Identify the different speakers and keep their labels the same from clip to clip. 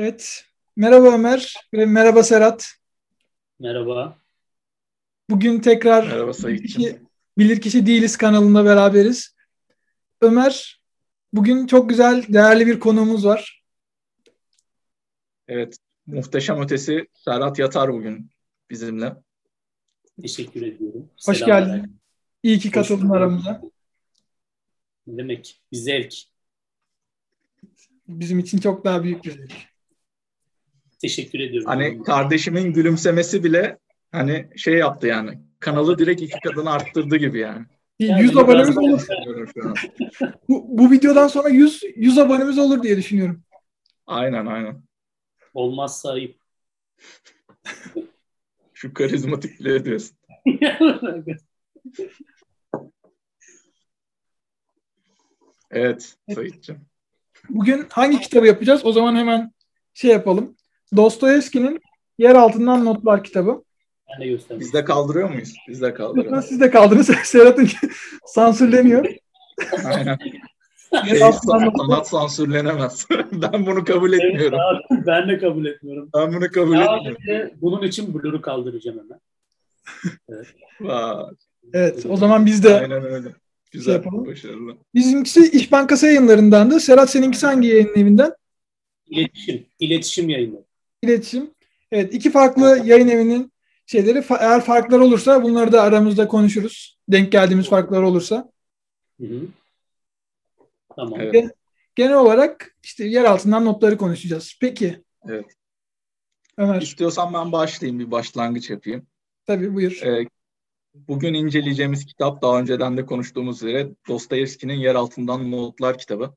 Speaker 1: Evet. Merhaba Ömer ve merhaba Serhat.
Speaker 2: Merhaba.
Speaker 1: Bugün tekrar
Speaker 3: Merhaba Sayıkçım.
Speaker 1: Bilirkişi Değiliz kanalında beraberiz. Ömer, bugün çok güzel, değerli bir konuğumuz var.
Speaker 3: Evet, muhteşem ötesi Serhat Yatar bugün bizimle.
Speaker 2: Teşekkür ediyorum.
Speaker 1: Hoş
Speaker 2: Selamlar.
Speaker 1: geldin. İyi ki katıldın aramıza.
Speaker 2: Ne demek? Bir zevk.
Speaker 1: Bizim için çok daha büyük bir zevk.
Speaker 2: Teşekkür ediyorum.
Speaker 3: Hani kardeşimin gülümsemesi bile hani şey yaptı yani. Kanalı direkt iki kadın arttırdı gibi yani.
Speaker 1: Bir
Speaker 2: Yani
Speaker 1: 100
Speaker 2: biraz
Speaker 1: abonemiz olur. Bu, bu videodan sonra 100 100 abonemiz olur diye düşünüyorum.
Speaker 3: Aynen aynen.
Speaker 2: Olmazsa ayıp.
Speaker 3: Şu karizmatikliğe diyorsun. Evet Sayıkçım.
Speaker 1: Bugün hangi kitabı yapacağız? O zaman hemen şey yapalım. Dostoyevski'nin Yer Altından Notlar kitabı.
Speaker 2: ben de göstereyim.
Speaker 3: Biz de kaldırıyor muyuz? Biz de
Speaker 1: Lütfen
Speaker 3: kaldırıyoruz.
Speaker 1: siz de kaldınız. Serhat'ın sansürleniyor.
Speaker 3: Aynen.
Speaker 1: Yer
Speaker 3: Şey, sanat sansürlenemez. ben bunu kabul
Speaker 2: Evet,
Speaker 3: etmiyorum.
Speaker 2: abi, ben de kabul etmiyorum.
Speaker 3: Ben bunu kabul
Speaker 2: Ya
Speaker 3: etmiyorum.
Speaker 2: işte bunun için blur'u kaldıracağım hemen.
Speaker 3: Vay,
Speaker 1: Evet, o zaman biz de
Speaker 3: Aynen öyle.
Speaker 1: Şey
Speaker 3: Güzel,
Speaker 1: yapalım.
Speaker 3: başarılı.
Speaker 1: Bizimkisi İş Bankası yayınlarındandı. Serhat seninkisi hangi yayın evinden?
Speaker 2: İletişim. İletişim yayını.
Speaker 1: İletişim. Evet iki farklı yayın evinin şeyleri eğer farklar olursa bunları da aramızda konuşuruz. Denk geldiğimiz farklar olursa.
Speaker 2: Hı hı. Tamam.
Speaker 3: Evet.
Speaker 1: Genel olarak işte yer altından notları konuşacağız. Peki.
Speaker 3: Evet.
Speaker 1: Ömer
Speaker 3: İstiyorsan ben başlayayım, bir başlangıç yapayım.
Speaker 1: tabii buyur.
Speaker 3: Ee, bugün inceleyeceğimiz kitap daha önceden de konuştuğumuz üzere Dostoyevski'nin Yer Altından Notlar kitabı.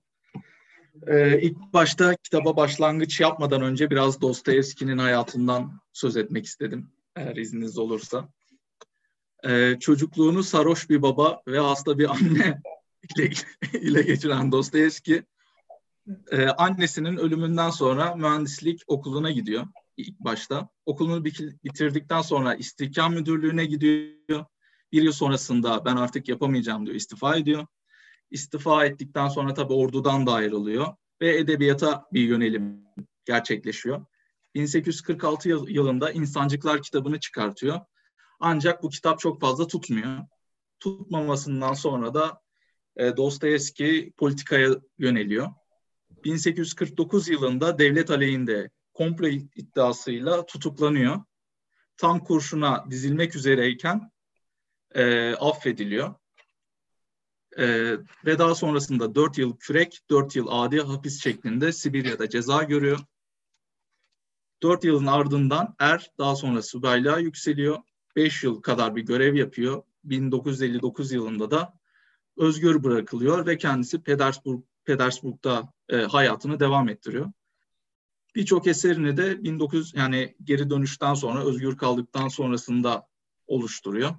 Speaker 3: Ee, ilk başta kitaba başlangıç yapmadan önce biraz Dostoyevski'nin hayatından söz etmek istedim. Eğer izniniz olursa. Ee, çocukluğunu sarhoş bir baba ve hasta bir anne ile, ile geçiren Dostoyevski, e, annesinin ölümünden sonra mühendislik okuluna gidiyor ilk başta. Okulunu bitirdikten sonra istihkam müdürlüğüne gidiyor. Bir yıl sonrasında ben artık yapamayacağım diyor, istifa ediyor. İstifa ettikten sonra tabii ordudan da ayrılıyor ve edebiyata bir yönelim gerçekleşiyor. 1846 yıl- yılında İnsancıklar kitabını çıkartıyor. Ancak bu kitap çok fazla tutmuyor. Tutmamasından sonra da e, Dostoyevski politikaya yöneliyor. 1849 yılında devlet aleyhinde komplo iddiasıyla tutuklanıyor. Tam kurşuna dizilmek üzereyken e, affediliyor. E, ve daha sonrasında 4 yıl kürek, 4 yıl adi hapis şeklinde Sibirya'da ceza görüyor. 4 yılın ardından er daha sonra subaylığa yükseliyor. 5 yıl kadar bir görev yapıyor. 1959 yılında da özgür bırakılıyor ve kendisi Petersburg, Petersburg'da e, hayatını devam ettiriyor. Birçok eserini de 19 yani geri dönüşten sonra özgür kaldıktan sonrasında oluşturuyor.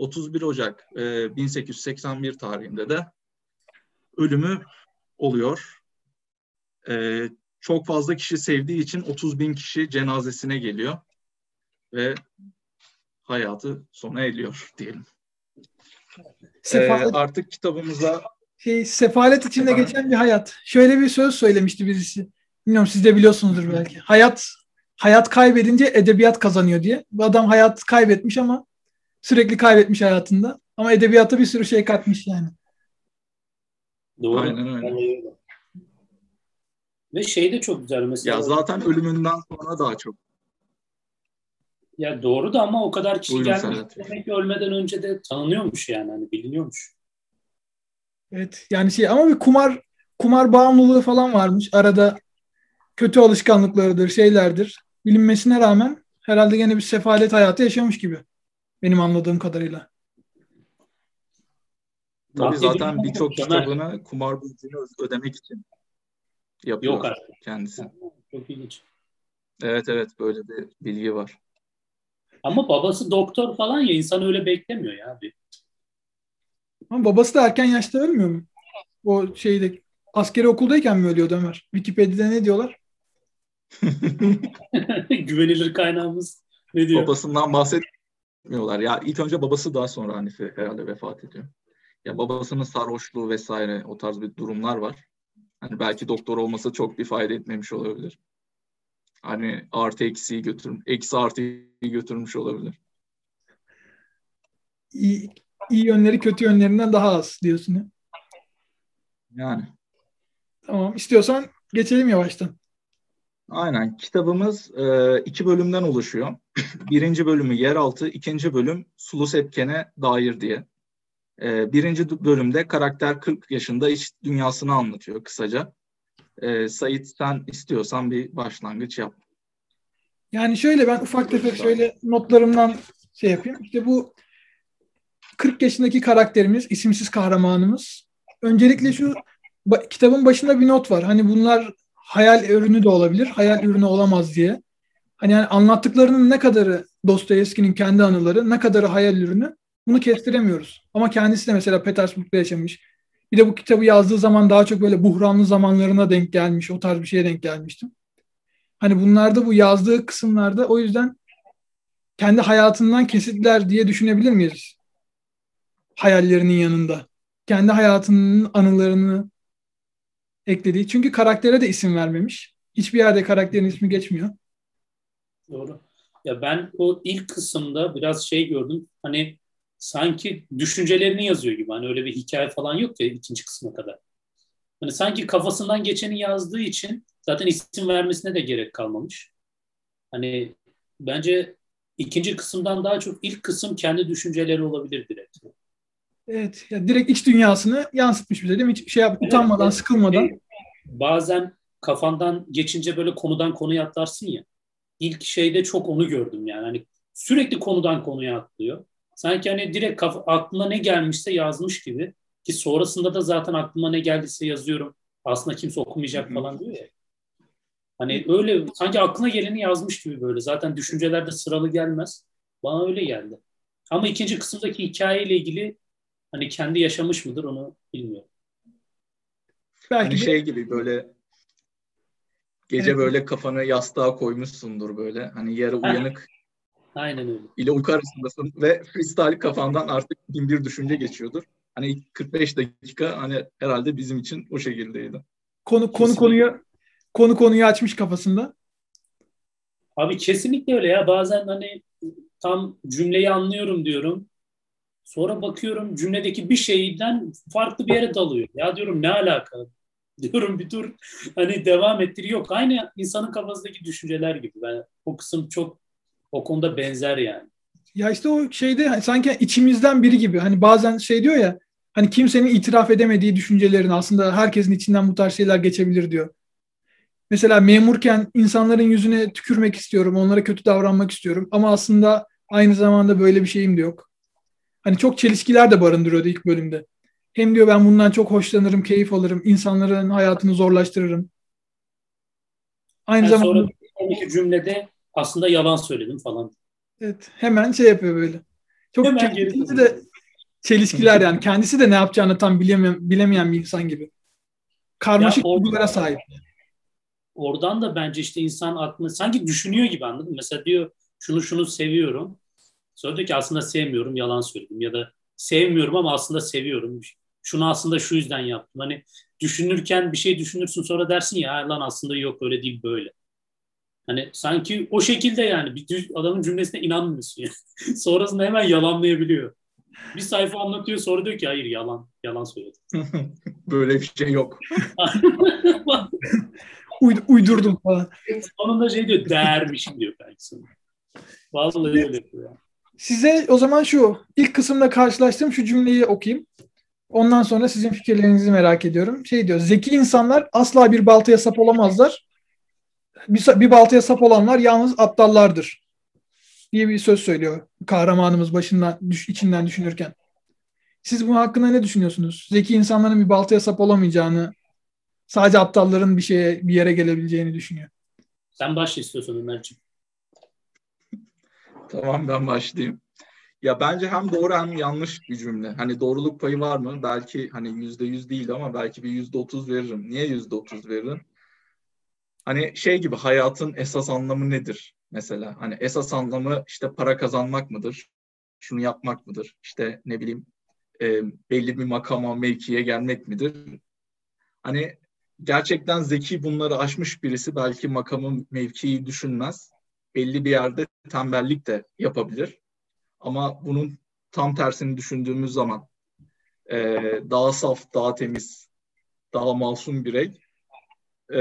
Speaker 3: 31 Ocak e, 1881 tarihinde de ölümü oluyor. E, çok fazla kişi sevdiği için 30 bin kişi cenazesine geliyor ve hayatı sona eriyor diyelim. E,
Speaker 1: Sefalet,
Speaker 3: artık kitabımıza
Speaker 1: şey, sefalet içinde
Speaker 3: Efendim?
Speaker 1: geçen bir hayat. Şöyle bir söz söylemişti birisi. Bilmiyorum siz de biliyorsunuzdur belki. Hayat hayat kaybedince edebiyat kazanıyor diye. Bu adam hayat kaybetmiş ama sürekli kaybetmiş hayatında. Ama edebiyata bir sürü şey katmış yani.
Speaker 2: Doğru.
Speaker 3: Aynen öyle.
Speaker 2: Ve şey de çok güzel mesela.
Speaker 3: ya zaten ölümünden sonra daha çok
Speaker 2: Ya doğru da ama o kadar kişi
Speaker 3: Buyurun
Speaker 2: gelmiş. Demek ki ölmeden önce de tanınıyormuş yani. Hani biliniyormuş.
Speaker 1: Evet yani şey ama bir kumar kumar bağımlılığı falan varmış. Arada kötü alışkanlıklarıdır, şeylerdir. Bilinmesine rağmen herhalde gene bir sefalet hayatı yaşamış gibi. Benim anladığım kadarıyla.
Speaker 3: Tabii zaten birçok
Speaker 2: Ömer-
Speaker 3: kitabını kumar borcunu ödemek için yapıyor
Speaker 2: Yok artık.
Speaker 3: kendisi.
Speaker 2: Çok ilginç.
Speaker 3: Evet evet böyle bir bilgi var.
Speaker 2: Ama babası doktor falan ya insan öyle beklemiyor ya abi.
Speaker 1: Ama babası da erken yaşta ölmüyor mu? O şeyde askeri okuldayken mi ölüyordu Ömer? Wikipedia'da ne diyorlar?
Speaker 2: Güvenilir kaynağımız ne diyor?
Speaker 3: Babasından bahsetmiyorlar. Ya ilk önce babası daha sonra hani herhalde vefat ediyor. Ya babasının sarhoşluğu vesaire o tarz bir durumlar var. Hani belki doktor olmasa çok bir fayda etmemiş olabilir. Hani artı eksiği götürüm, eksi artıyı götürmüş olabilir.
Speaker 1: İyi, iyi yönleri kötü yönlerinden daha az diyorsun ya.
Speaker 3: Yani.
Speaker 1: Tamam. İstiyorsan geçelim yavaştan.
Speaker 3: Aynen. Kitabımız e, iki bölümden oluşuyor. Birinci bölümü yeraltı, ikinci bölüm sulu sepkene dair diye. E, birinci bölümde karakter 40 yaşında iç dünyasını anlatıyor kısaca. E, Sait sen istiyorsan bir başlangıç yap.
Speaker 1: Yani şöyle ben ufak tefek şöyle notlarımdan şey yapayım. İşte bu 40 yaşındaki karakterimiz, isimsiz kahramanımız. Öncelikle şu kitabın başında bir not var. Hani bunlar hayal ürünü de olabilir, hayal ürünü olamaz diye. Hani yani anlattıklarının ne kadarı Dostoyevski'nin kendi anıları, ne kadarı hayal ürünü bunu kestiremiyoruz. Ama kendisi de mesela Petersburg'da yaşamış. Bir de bu kitabı yazdığı zaman daha çok böyle buhranlı zamanlarına denk gelmiş, o tarz bir şeye denk gelmiştim. Hani bunlarda bu yazdığı kısımlarda o yüzden kendi hayatından kesitler diye düşünebilir miyiz? Hayallerinin yanında. Kendi hayatının anılarını eklediği. Çünkü karaktere de isim vermemiş. Hiçbir yerde karakterin ismi geçmiyor.
Speaker 2: Doğru. Ya ben o ilk kısımda biraz şey gördüm. Hani sanki düşüncelerini yazıyor gibi. Hani öyle bir hikaye falan yok ya ikinci kısma kadar. Hani sanki kafasından geçeni yazdığı için zaten isim vermesine de gerek kalmamış. Hani bence ikinci kısımdan daha çok ilk kısım kendi düşünceleri olabilir direkt.
Speaker 1: Evet. Ya direkt iç dünyasını yansıtmış bize değil mi? Hiç şey yap, utanmadan,
Speaker 2: evet.
Speaker 1: sıkılmadan.
Speaker 2: Bazen kafandan geçince böyle konudan konuya atlarsın ya. İlk şeyde çok onu gördüm yani. Hani sürekli konudan konuya atlıyor. Sanki hani direkt kafa, aklına ne gelmişse yazmış gibi. Ki sonrasında da zaten aklıma ne geldiyse yazıyorum. Aslında kimse okumayacak falan diyor ya. Hani öyle sanki aklına geleni yazmış gibi böyle. Zaten düşüncelerde sıralı gelmez. Bana öyle geldi. Ama ikinci kısımdaki hikayeyle ilgili hani kendi yaşamış mıdır onu bilmiyorum.
Speaker 3: Belki hani şey gibi böyle gece evet. böyle kafanı yastığa koymuşsundur böyle. Hani yarı uyanık
Speaker 2: Aynen öyle.
Speaker 3: ile uyku arasındasın ve freestyle kafandan artık bin bir düşünce geçiyordur. Hani 45 dakika hani herhalde bizim için o şekildeydi.
Speaker 1: Konu konu konuyu konu konuyu açmış kafasında.
Speaker 2: Abi kesinlikle öyle ya. Bazen hani tam cümleyi anlıyorum diyorum. Sonra bakıyorum cümledeki bir şeyden farklı bir yere dalıyor. Ya diyorum ne alaka? Diyorum bir dur hani devam ettiriyor. Yok aynı insanın kafasındaki düşünceler gibi. Ben o kısım çok o konuda benzer yani.
Speaker 1: Ya işte o şeyde hani sanki içimizden biri gibi. Hani bazen şey diyor ya hani kimsenin itiraf edemediği düşüncelerin aslında herkesin içinden bu tarz şeyler geçebilir diyor. Mesela memurken insanların yüzüne tükürmek istiyorum, onlara kötü davranmak istiyorum ama aslında aynı zamanda böyle bir şeyim de yok. Hani çok çelişkiler de barındırıyordu ilk bölümde. Hem diyor ben bundan çok hoşlanırım, keyif alırım, insanların hayatını zorlaştırırım.
Speaker 2: Aynı yani zamanda sonraki cümlede aslında yalan söyledim falan.
Speaker 1: Evet, hemen şey yapıyor böyle. Çok hemen kendisi de çelişkiler yani. Kendisi de ne yapacağını tam bilemeyen, bilemeyen bir insan gibi. Karmaşık duygulara sahip.
Speaker 2: Oradan da bence işte insan aklını sanki düşünüyor gibi anladın mı? Mesela diyor şunu şunu seviyorum. Sonra diyor ki aslında sevmiyorum, yalan söyledim. Ya da sevmiyorum ama aslında seviyorum. Şunu aslında şu yüzden yaptım. Hani düşünürken bir şey düşünürsün sonra dersin ya lan aslında yok öyle değil böyle. Hani sanki o şekilde yani bir adamın cümlesine inanmıyorsun yani. Sonrasında hemen yalanlayabiliyor. Bir sayfa anlatıyor sonra diyor ki hayır yalan. Yalan söyledi.
Speaker 3: Böyle bir şey yok.
Speaker 1: Uyd- uydurdum falan.
Speaker 2: Sonunda şey diyor değermişim diyor belki sana. Vallahi öyle yapıyor.
Speaker 1: Size o zaman şu ilk kısımda karşılaştığım şu cümleyi okuyayım. Ondan sonra sizin fikirlerinizi merak ediyorum. Şey diyor, zeki insanlar asla bir baltaya sap olamazlar. Bir, bir baltaya sap olanlar yalnız aptallardır. Diye bir söz söylüyor kahramanımız başından düş, içinden düşünürken. Siz bunun hakkında ne düşünüyorsunuz? Zeki insanların bir baltaya sap olamayacağını, sadece aptalların bir şeye bir yere gelebileceğini düşünüyor.
Speaker 2: Sen başla istiyorsun Ömerciğim.
Speaker 3: Tamam ben başlayayım. Ya bence hem doğru hem yanlış bir cümle. Hani doğruluk payı var mı? Belki hani yüzde yüz değil ama belki bir yüzde otuz veririm. Niye yüzde otuz veririm? Hani şey gibi hayatın esas anlamı nedir? Mesela hani esas anlamı işte para kazanmak mıdır? Şunu yapmak mıdır? İşte ne bileyim e, belli bir makama, mevkiye gelmek midir? Hani gerçekten zeki bunları aşmış birisi belki makamı mevkiyi düşünmez. Belli bir yerde tembellik de yapabilir. Ama bunun tam tersini düşündüğümüz zaman e, daha saf, daha temiz, daha masum birey e,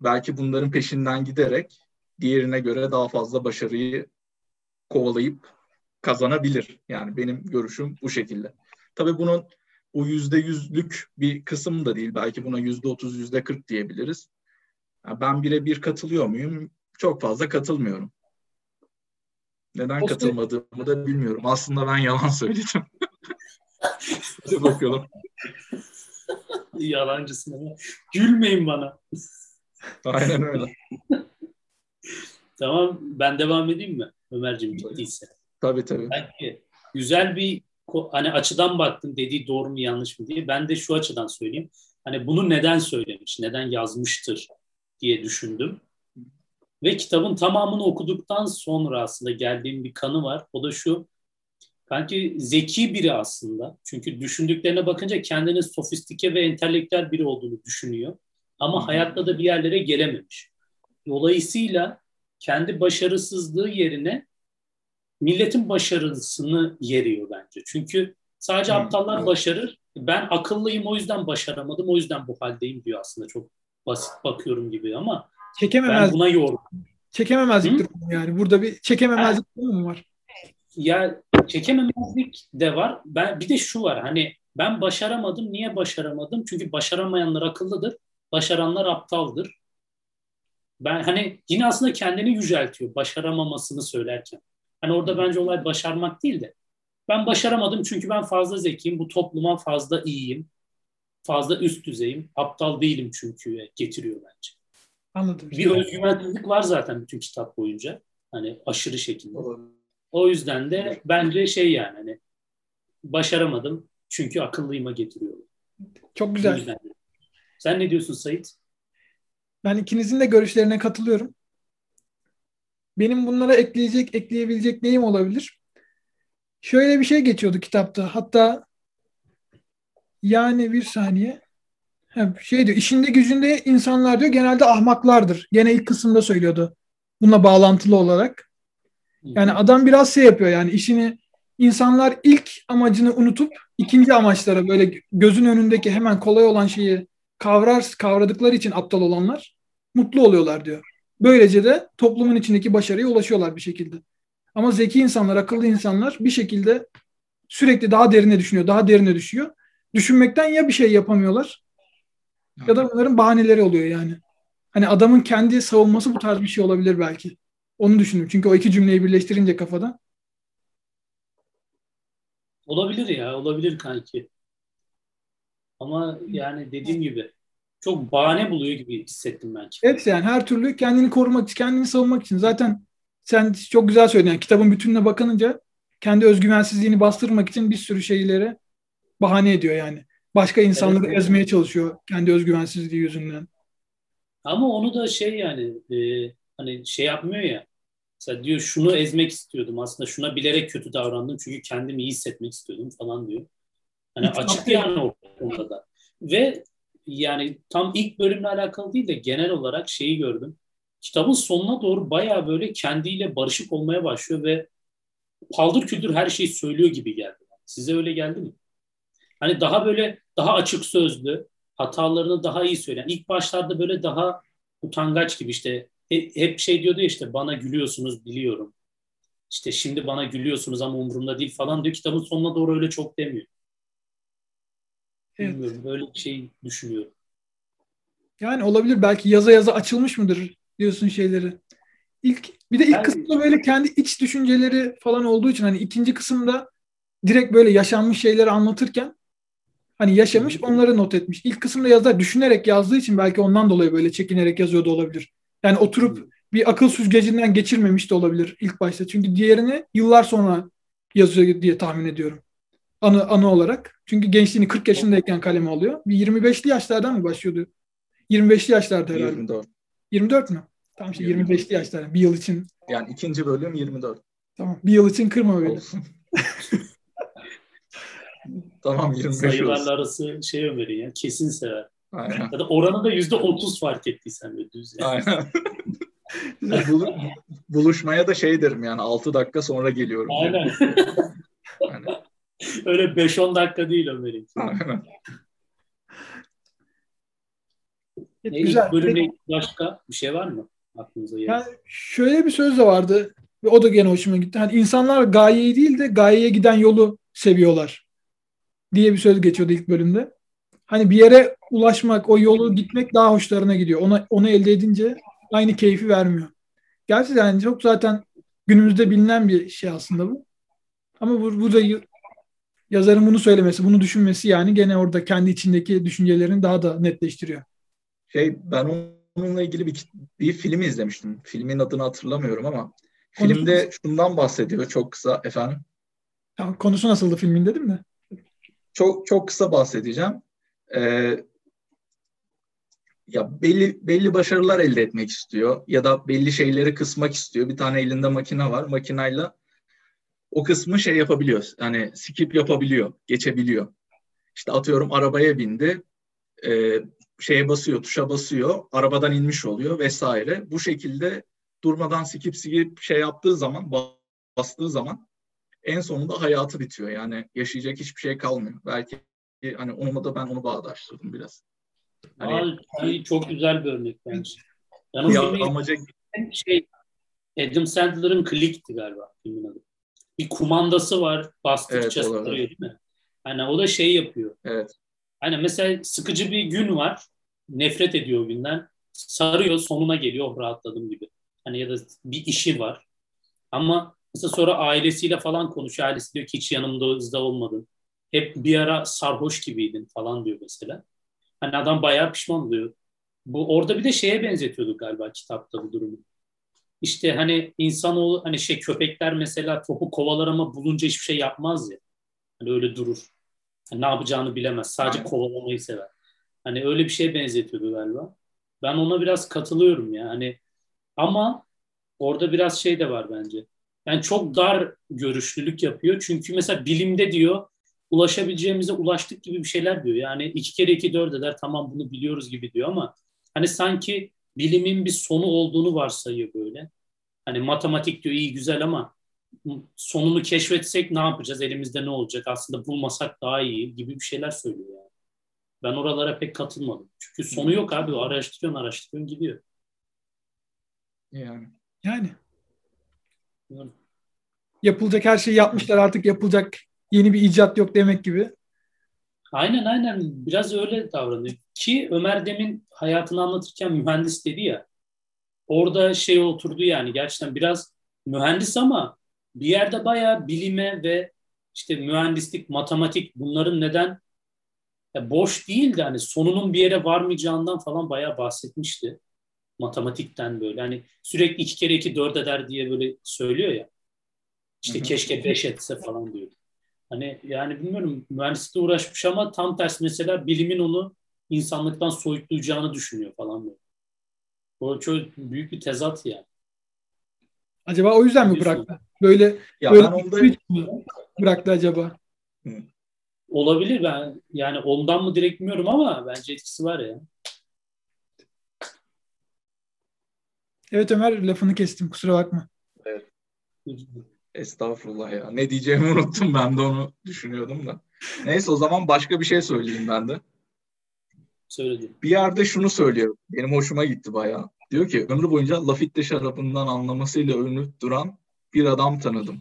Speaker 3: belki bunların peşinden giderek diğerine göre daha fazla başarıyı kovalayıp kazanabilir. Yani benim görüşüm bu şekilde. Tabii bunun bu yüzde yüzlük bir kısım da değil. Belki buna yüzde otuz, yüzde kırk diyebiliriz. Yani ben birebir katılıyor muyum? Çok fazla katılmıyorum. Neden o katılmadığımı da bilmiyorum. Aslında ben yalan söyledim. Hadi bakalım.
Speaker 2: Yalancısın Gülmeyin bana.
Speaker 3: Aynen öyle.
Speaker 2: tamam ben devam edeyim mi Ömerciğim bittiyse?
Speaker 3: Tabii tabii.
Speaker 2: Belki güzel bir hani açıdan baktım dediği doğru mu yanlış mı diye. Ben de şu açıdan söyleyeyim. Hani bunu neden söylemiş, neden yazmıştır diye düşündüm. Ve kitabın tamamını okuduktan sonra aslında geldiğim bir kanı var. O da şu. Kanki zeki biri aslında. Çünkü düşündüklerine bakınca kendini sofistike ve entelektüel biri olduğunu düşünüyor. Ama hayatta da bir yerlere gelememiş. Dolayısıyla kendi başarısızlığı yerine milletin başarısını yeriyor bence. Çünkü sadece aptallar başarır. Ben akıllıyım o yüzden başaramadım. O yüzden bu haldeyim diyor aslında. Çok basit bakıyorum gibi ama
Speaker 1: Çekememez.
Speaker 2: ben buna yorum.
Speaker 1: Çekememezlik durumu yani. Burada bir çekememezlik durumu mu var?
Speaker 2: Ya çekememezlik de var. Ben bir de şu var. Hani ben başaramadım. Niye başaramadım? Çünkü başaramayanlar akıllıdır. Başaranlar aptaldır. Ben hani yine aslında kendini yüceltiyor başaramamasını söylerken. Hani orada bence olay başarmak değil de ben başaramadım çünkü ben fazla zekiyim, bu topluma fazla iyiyim, fazla üst düzeyim, aptal değilim çünkü getiriyor bence.
Speaker 1: Anladım.
Speaker 2: Bir özgüvensizlik var zaten bütün kitap boyunca. Hani aşırı şekilde. O yüzden de bence şey yani hani başaramadım çünkü akıllıyıma getiriyor.
Speaker 1: Çok güzel.
Speaker 2: Sen ne diyorsun Sait?
Speaker 1: Ben ikinizin de görüşlerine katılıyorum. Benim bunlara ekleyecek, ekleyebilecek neyim olabilir? Şöyle bir şey geçiyordu kitapta. Hatta yani bir saniye. Şey diyor, işinde gücünde insanlar diyor genelde ahmaklardır. Gene ilk kısımda söylüyordu. Bununla bağlantılı olarak. Yani adam biraz şey yapıyor yani işini insanlar ilk amacını unutup ikinci amaçlara böyle gözün önündeki hemen kolay olan şeyi kavrar kavradıkları için aptal olanlar mutlu oluyorlar diyor. Böylece de toplumun içindeki başarıya ulaşıyorlar bir şekilde. Ama zeki insanlar, akıllı insanlar bir şekilde sürekli daha derine düşünüyor, daha derine düşüyor. Düşünmekten ya bir şey yapamıyorlar ya da bunların bahaneleri oluyor yani. Hani adamın kendi savunması bu tarz bir şey olabilir belki. Onu düşündüm. Çünkü o iki cümleyi birleştirince kafada.
Speaker 2: Olabilir ya, olabilir kanki. Ama yani dediğim gibi çok bahane buluyor gibi hissettim ben.
Speaker 1: Evet yani her türlü kendini korumak için, kendini savunmak için. Zaten sen çok güzel söyledin. Yani kitabın bütününe bakınca kendi özgüvensizliğini bastırmak için bir sürü şeyleri bahane ediyor yani. Başka insanları evet, ezmeye çalışıyor kendi özgüvensizliği yüzünden.
Speaker 2: Ama onu da şey yani e, hani şey yapmıyor ya. Mesela diyor şunu ezmek istiyordum aslında şuna bilerek kötü davrandım çünkü kendimi iyi hissetmek istiyordum falan diyor. Hani Hiç açık yani o konuda da. Ve yani tam ilk bölümle alakalı değil de genel olarak şeyi gördüm. Kitabın sonuna doğru baya böyle kendiyle barışık olmaya başlıyor ve paldır küldür her şeyi söylüyor gibi geldi. Size öyle geldi mi? Hani daha böyle daha açık sözlü, hatalarını daha iyi söyleyen. İlk başlarda böyle daha utangaç gibi işte hep şey diyordu ya işte bana gülüyorsunuz biliyorum. İşte şimdi bana gülüyorsunuz ama umurumda değil falan diyor. Kitabın sonuna doğru öyle çok demiyor. Bilmiyorum evet. böyle bir şey düşünüyorum.
Speaker 1: Yani olabilir belki yaza yaza açılmış mıdır diyorsun şeyleri. İlk bir de ilk yani, kısımda böyle kendi iç düşünceleri falan olduğu için hani ikinci kısımda direkt böyle yaşanmış şeyleri anlatırken hani yaşamış onları not etmiş. İlk kısımda yazar düşünerek yazdığı için belki ondan dolayı böyle çekinerek yazıyor da olabilir. Yani oturup bir akıl süzgecinden geçirmemiş de olabilir ilk başta. Çünkü diğerini yıllar sonra yazıyor diye tahmin ediyorum anı, anı olarak. Çünkü gençliğini 40 yaşındayken kaleme alıyor. Bir 25'li yaşlardan mı başlıyordu? 25'li yaşlarda herhalde. 24. 24 mü? Tamam işte 25'li yaşlarda. Bir yıl için.
Speaker 3: Yani ikinci bölüm 24.
Speaker 1: Tamam. Bir yıl için kırma böyle.
Speaker 3: tamam 25
Speaker 2: Sayılarla arası şey Ömer'in ya. Kesin sever.
Speaker 3: Aynen.
Speaker 2: Ya da oranı da yüzde otuz fark ettiysen böyle düz. Yani.
Speaker 3: Aynen. Bulu- buluşmaya da şey derim yani 6 dakika sonra geliyorum.
Speaker 2: Aynen.
Speaker 3: Yani,
Speaker 2: Öyle 5-10 dakika değil Ömer'in.
Speaker 3: aynen.
Speaker 2: Ne,
Speaker 1: Güzel.
Speaker 2: bölümle başka bir şey var mı aklınıza gelen?
Speaker 1: Yani şöyle bir söz de vardı ve o da gene hoşuma gitti. Hani insanlar gayeyi değil de gayeye giden yolu seviyorlar diye bir söz geçiyordu ilk bölümde. Hani bir yere ulaşmak, o yolu gitmek daha hoşlarına gidiyor. Ona, onu elde edince aynı keyfi vermiyor. Gerçi yani çok zaten günümüzde bilinen bir şey aslında bu. Ama bu, bu da y- yazarın bunu söylemesi, bunu düşünmesi yani gene orada kendi içindeki düşüncelerini daha da netleştiriyor.
Speaker 3: Şey ben onunla ilgili bir, bir film izlemiştim. Filmin adını hatırlamıyorum ama
Speaker 1: Konusu
Speaker 3: filmde şundan bahsediyor çok kısa efendim.
Speaker 1: Tamam, konusu nasıldı filmin dedim de.
Speaker 3: Çok çok kısa bahsedeceğim. Ee, ya belli belli başarılar elde etmek istiyor ya da belli şeyleri kısmak istiyor. Bir tane elinde makine var. Makinayla o kısmı şey yapabiliyor. Yani skip yapabiliyor, geçebiliyor. İşte atıyorum arabaya bindi. e, şeye basıyor, tuşa basıyor. Arabadan inmiş oluyor vesaire. Bu şekilde durmadan skip skip şey yaptığı zaman bastığı zaman en sonunda hayatı bitiyor. Yani yaşayacak hiçbir şey kalmıyor. Belki hani onunla da ben onu bağdaştırdım biraz. Hani
Speaker 2: iyi, çok güzel bir örnek bence. Ben o
Speaker 3: ya amaca
Speaker 2: şey Adam Sandler'ın Click'ti galiba filmin adı. Bir kumandası var bastıkça
Speaker 3: Evet,
Speaker 2: sarıyor değil mi? Hani o da şey yapıyor.
Speaker 3: evet
Speaker 2: Hani mesela sıkıcı bir gün var. Nefret ediyor o günden. Sarıyor sonuna geliyor oh, rahatladım gibi. Hani ya da bir işi var. Ama mesela sonra ailesiyle falan konuşuyor. Ailesi diyor ki hiç yanımda olmadın. Hep bir ara sarhoş gibiydin falan diyor mesela. Hani adam bayağı pişman oluyor. Bu orada bir de şeye benzetiyordu galiba kitapta bu durumu. İşte hani insanoğlu hani şey köpekler mesela topu kovalar ama bulunca hiçbir şey yapmaz ya. Hani öyle durur. Hani ne yapacağını bilemez. Sadece
Speaker 3: Aynen.
Speaker 2: kovalamayı sever. Hani öyle bir şeye benzetiyordu galiba. Ben ona biraz katılıyorum ya. Hani ama orada biraz şey de var bence. Yani çok dar görüşlülük yapıyor. Çünkü mesela bilimde diyor ulaşabileceğimize ulaştık gibi bir şeyler diyor. Yani iki kere iki dört eder tamam bunu biliyoruz gibi diyor ama hani sanki bilimin bir sonu olduğunu varsayıyor böyle. Hani matematik diyor iyi güzel ama sonunu keşfetsek ne yapacağız? Elimizde ne olacak? Aslında bulmasak daha iyi gibi bir şeyler söylüyor yani. Ben oralara pek katılmadım. Çünkü sonu yok abi. Araştırıyorsun araştırıyorsun gidiyor.
Speaker 3: yani
Speaker 1: Yani yapılacak her şeyi yapmışlar artık yapılacak yeni bir icat yok demek gibi.
Speaker 2: Aynen aynen biraz öyle davranıyor. Ki Ömer demin hayatını anlatırken mühendis dedi ya. Orada şey oturdu yani gerçekten biraz mühendis ama bir yerde bayağı bilime ve işte mühendislik, matematik bunların neden ya boş değil de hani sonunun bir yere varmayacağından falan bayağı bahsetmişti. Matematikten böyle hani sürekli iki kere iki dört eder diye böyle söylüyor ya. İşte
Speaker 3: Hı hı.
Speaker 2: keşke beş etse falan diyor. Hani yani bilmiyorum mühendislikle uğraşmış ama tam tersi mesela bilimin onu insanlıktan soyutlayacağını düşünüyor falan böyle. Bu çok büyük bir tezat yani.
Speaker 1: Acaba o yüzden mi bıraktı? Böyle
Speaker 3: ya
Speaker 1: böyle
Speaker 3: ben onda
Speaker 1: bıraktı acaba?
Speaker 2: Olabilir ben yani ondan mı direkt bilmiyorum ama bence etkisi var ya.
Speaker 1: Evet Ömer lafını kestim kusura bakma.
Speaker 3: Estağfurullah ya. Ne diyeceğimi unuttum ben de onu düşünüyordum da. Neyse o zaman başka bir şey söyleyeyim ben de.
Speaker 2: Söyledim.
Speaker 3: Bir yerde şunu söylüyor. Benim hoşuma gitti bayağı. Diyor ki ömrü boyunca Lafitte şarabından anlamasıyla övünüp duran bir adam tanıdım.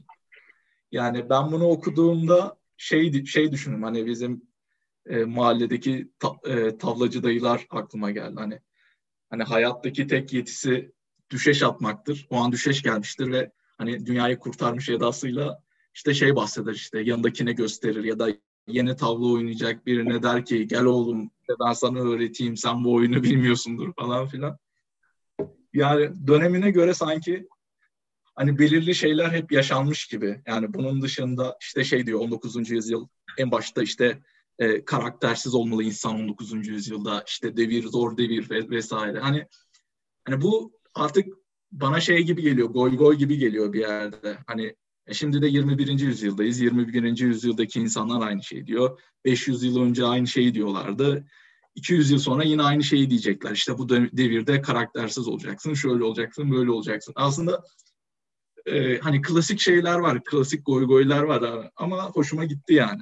Speaker 3: Yani ben bunu okuduğumda şey şey düşündüm hani bizim e, mahalledeki ta- e, tavlacı dayılar aklıma geldi. Hani hani hayattaki tek yetisi düşeş atmaktır. O an düşeş gelmiştir ve hani dünyayı kurtarmış edasıyla işte şey bahseder işte yanındakine gösterir ya da yeni tavla oynayacak birine der ki gel oğlum ben sana öğreteyim sen bu oyunu bilmiyorsundur falan filan. Yani dönemine göre sanki hani belirli şeyler hep yaşanmış gibi. Yani bunun dışında işte şey diyor 19. yüzyıl en başta işte e, karaktersiz olmalı insan 19. yüzyılda işte devir zor devir ve vesaire. Hani hani bu artık bana şey gibi geliyor, goy goy gibi geliyor bir yerde. Hani e şimdi de 21. yüzyıldayız. 21. yüzyıldaki insanlar aynı şey diyor. 500 yıl önce aynı şeyi diyorlardı. 200 yıl sonra yine aynı şeyi diyecekler. İşte bu devirde karaktersiz olacaksın, şöyle olacaksın, böyle olacaksın. Aslında e, hani klasik şeyler var, klasik goy goylar var ama hoşuma gitti yani.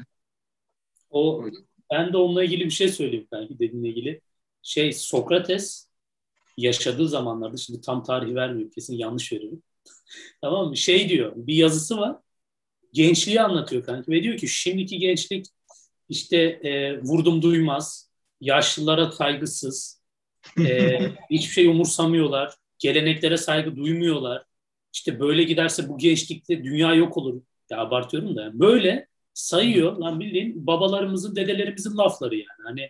Speaker 2: O ben de onunla ilgili bir şey söyleyeyim belki dediğinle ilgili. Şey Sokrates yaşadığı zamanlarda şimdi tam tarihi vermiyorum kesin yanlış veriyorum. tamam mı? Şey diyor bir yazısı var. Gençliği anlatıyor kanki ve diyor ki şimdiki gençlik işte e, vurdum duymaz, yaşlılara saygısız, e, hiçbir şey umursamıyorlar, geleneklere saygı duymuyorlar. İşte böyle giderse bu gençlikte dünya yok olur. Ya abartıyorum da. Böyle sayıyor lan bildiğin babalarımızın, dedelerimizin lafları yani. Hani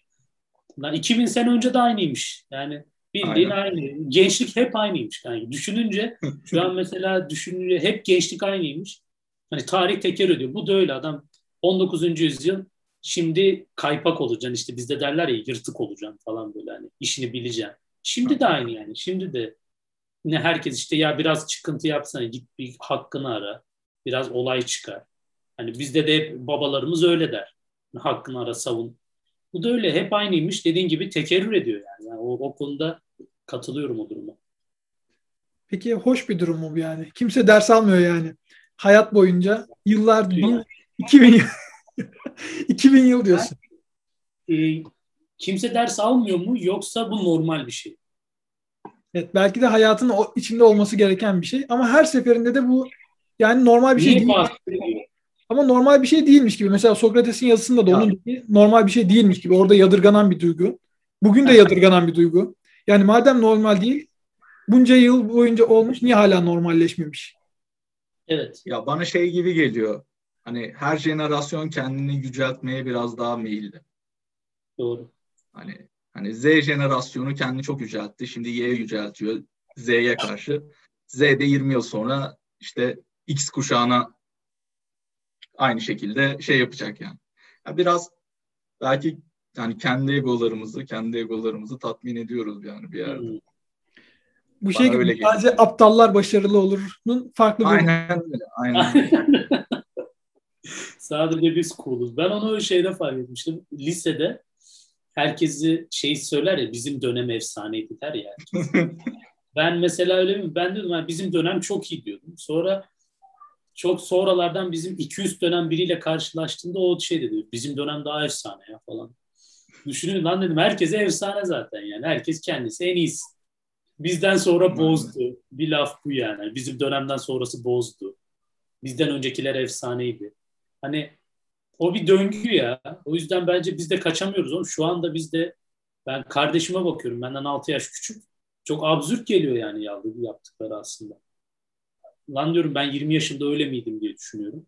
Speaker 2: lan 2000 sene önce de aynıymış. Yani bildiğin Aynen. aynı. Gençlik hep aynıymış. Yani düşününce şu an mesela düşününce hep gençlik aynıymış. Hani tarih teker ediyor. Bu da öyle adam 19. yüzyıl şimdi kaypak olacaksın işte bizde derler ya yırtık olacaksın falan böyle hani işini bileceksin. Şimdi de aynı yani. Şimdi de ne herkes işte ya biraz çıkıntı yapsana git bir hakkını ara. Biraz olay çıkar. Hani bizde de hep babalarımız öyle der. Hakkını ara savun. Bu da öyle hep aynıymış. Dediğin gibi tekerrür ediyor yani. Yani o, o konuda katılıyorum o duruma.
Speaker 1: Peki hoş bir durum mu bu yani? Kimse ders almıyor yani. Hayat boyunca yıllar bin, 2000 yıl 2000 yıl diyorsun.
Speaker 2: e, kimse ders almıyor mu yoksa bu normal bir şey?
Speaker 1: Evet belki de hayatın o içinde olması gereken bir şey ama her seferinde de bu yani normal bir şey Niye değil. Ama normal bir şey değilmiş gibi. Mesela Sokrates'in yazısında da onun gibi normal bir şey değilmiş gibi. Orada yadırganan bir duygu. Bugün de yadırganan bir duygu. Yani madem normal değil, bunca yıl boyunca olmuş niye hala normalleşmemiş?
Speaker 2: Evet.
Speaker 3: Ya bana şey gibi geliyor. Hani her jenerasyon kendini yüceltmeye biraz daha meyilli.
Speaker 2: Doğru.
Speaker 3: Hani hani Z jenerasyonu kendini çok yüceltti. Şimdi Y yüceltiyor. Z'ye karşı. Z de 20 yıl sonra işte X kuşağına aynı şekilde şey yapacak yani. yani biraz belki yani kendi egolarımızı, kendi egolarımızı tatmin ediyoruz yani bir yerde. Hmm.
Speaker 1: Bu şey gibi sadece geliyor. aptallar başarılı olurun farklı bir
Speaker 3: Aynen öyle. Aynen.
Speaker 2: sadece biz cool'uz. Ben onu öyle şeyde fark etmiştim. Lisede herkesi şey söyler ya bizim dönem efsaneydi der ya. ben mesela öyle mi? Ben diyordum yani bizim dönem çok iyi diyordum. Sonra çok sonralardan bizim 200 dönem biriyle karşılaştığında o şey dedi. Bizim dönem daha efsane ya falan. Düşünün lan dedim herkese efsane zaten yani. Herkes kendisi en iyisi. Bizden sonra bozdu. Bir laf bu yani. Bizim dönemden sonrası bozdu. Bizden öncekiler efsaneydi. Hani o bir döngü ya. O yüzden bence biz de kaçamıyoruz. Oğlum şu anda biz de ben kardeşime bakıyorum. Benden 6 yaş küçük. Çok absürt geliyor yani yaptıkları aslında lan diyorum ben 20 yaşında öyle miydim diye düşünüyorum.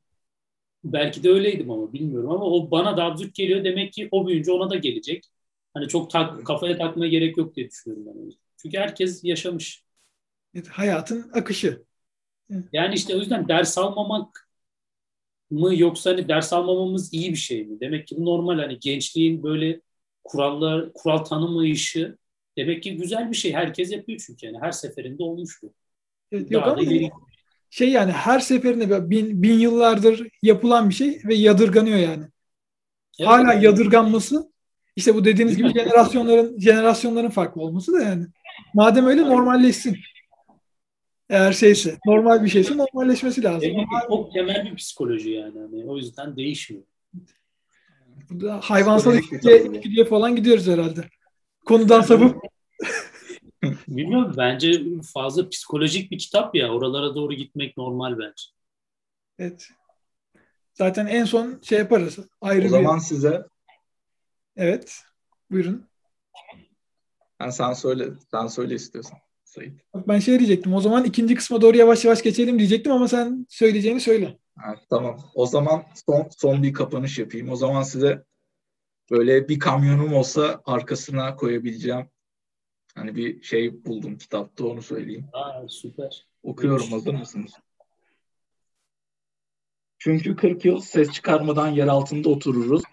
Speaker 2: Belki de öyleydim ama bilmiyorum ama o bana da absürt geliyor. Demek ki o büyünce ona da gelecek. Hani çok tak, kafaya takmaya gerek yok diye düşünüyorum ben. Çünkü herkes yaşamış.
Speaker 1: Evet, hayatın akışı.
Speaker 2: Yani işte o yüzden ders almamak mı yoksa hani ders almamamız iyi bir şey mi? Demek ki bu normal hani gençliğin böyle kurallar kural tanımayışı demek ki güzel bir şey. Herkes yapıyor çünkü yani her seferinde olmuş bu.
Speaker 1: Evet, yok ama şey yani her seferinde bin, bin yıllardır yapılan bir şey ve yadırganıyor yani. Evet. Hala yadırganması işte bu dediğiniz gibi jenerasyonların jenerasyonların farklı olması da yani. Madem öyle normalleşsin. Eğer şeyse, normal bir şeyse normalleşmesi lazım.
Speaker 2: Evet, çok temel bir psikoloji yani. yani. O yüzden değişmiyor.
Speaker 1: Burada hayvansal içgüdüye falan gidiyoruz herhalde. Konudan sapıp
Speaker 2: Bilmiyorum bence fazla psikolojik bir kitap ya. Oralara doğru gitmek normal bence.
Speaker 1: Evet. Zaten en son şey yaparız.
Speaker 3: Ayrı o zaman bir... size
Speaker 1: Evet. Buyurun.
Speaker 3: Ben sen söyle, sen söyle istiyorsan. Sayın.
Speaker 1: Ben şey diyecektim. O zaman ikinci kısma doğru yavaş yavaş geçelim diyecektim ama sen söyleyeceğini söyle.
Speaker 3: Evet, tamam. O zaman son son bir kapanış yapayım. O zaman size böyle bir kamyonum olsa arkasına koyabileceğim Hani bir şey buldum kitapta onu söyleyeyim.
Speaker 2: Aa, süper.
Speaker 3: Okuyorum hazır mısınız? Çünkü 40 yıl ses çıkarmadan yer altında otururuz.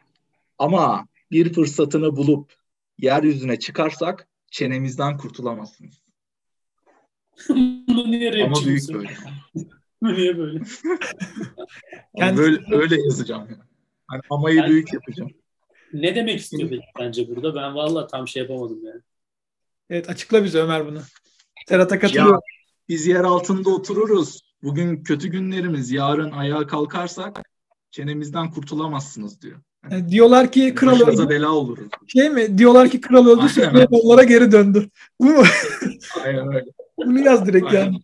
Speaker 3: Ama bir fırsatını bulup yeryüzüne çıkarsak çenemizden kurtulamazsınız.
Speaker 2: Bunu niye
Speaker 3: Ama büyük böyle.
Speaker 2: niye böyle?
Speaker 3: yani böyle öyle yazacağım. Yani. Hani amayı yani, büyük yapacağım.
Speaker 2: ne demek istiyor peki bence burada? Ben valla tam şey yapamadım yani.
Speaker 1: Evet açıkla bize Ömer bunu. Serhat'a katılıyor.
Speaker 3: Ya, biz yer altında otururuz. Bugün kötü günlerimiz. Yarın ayağa kalkarsak çenemizden kurtulamazsınız diyor.
Speaker 1: Yani diyorlar ki kral
Speaker 3: Başımıza
Speaker 1: öldü.
Speaker 3: bela oluruz.
Speaker 1: Şey mi? Diyorlar ki kral öldü.
Speaker 3: Öyle.
Speaker 1: onlara geri döndü. Bu mu?
Speaker 3: Aynen öyle.
Speaker 1: Bunu yaz direkt
Speaker 3: Aynen.
Speaker 1: yani.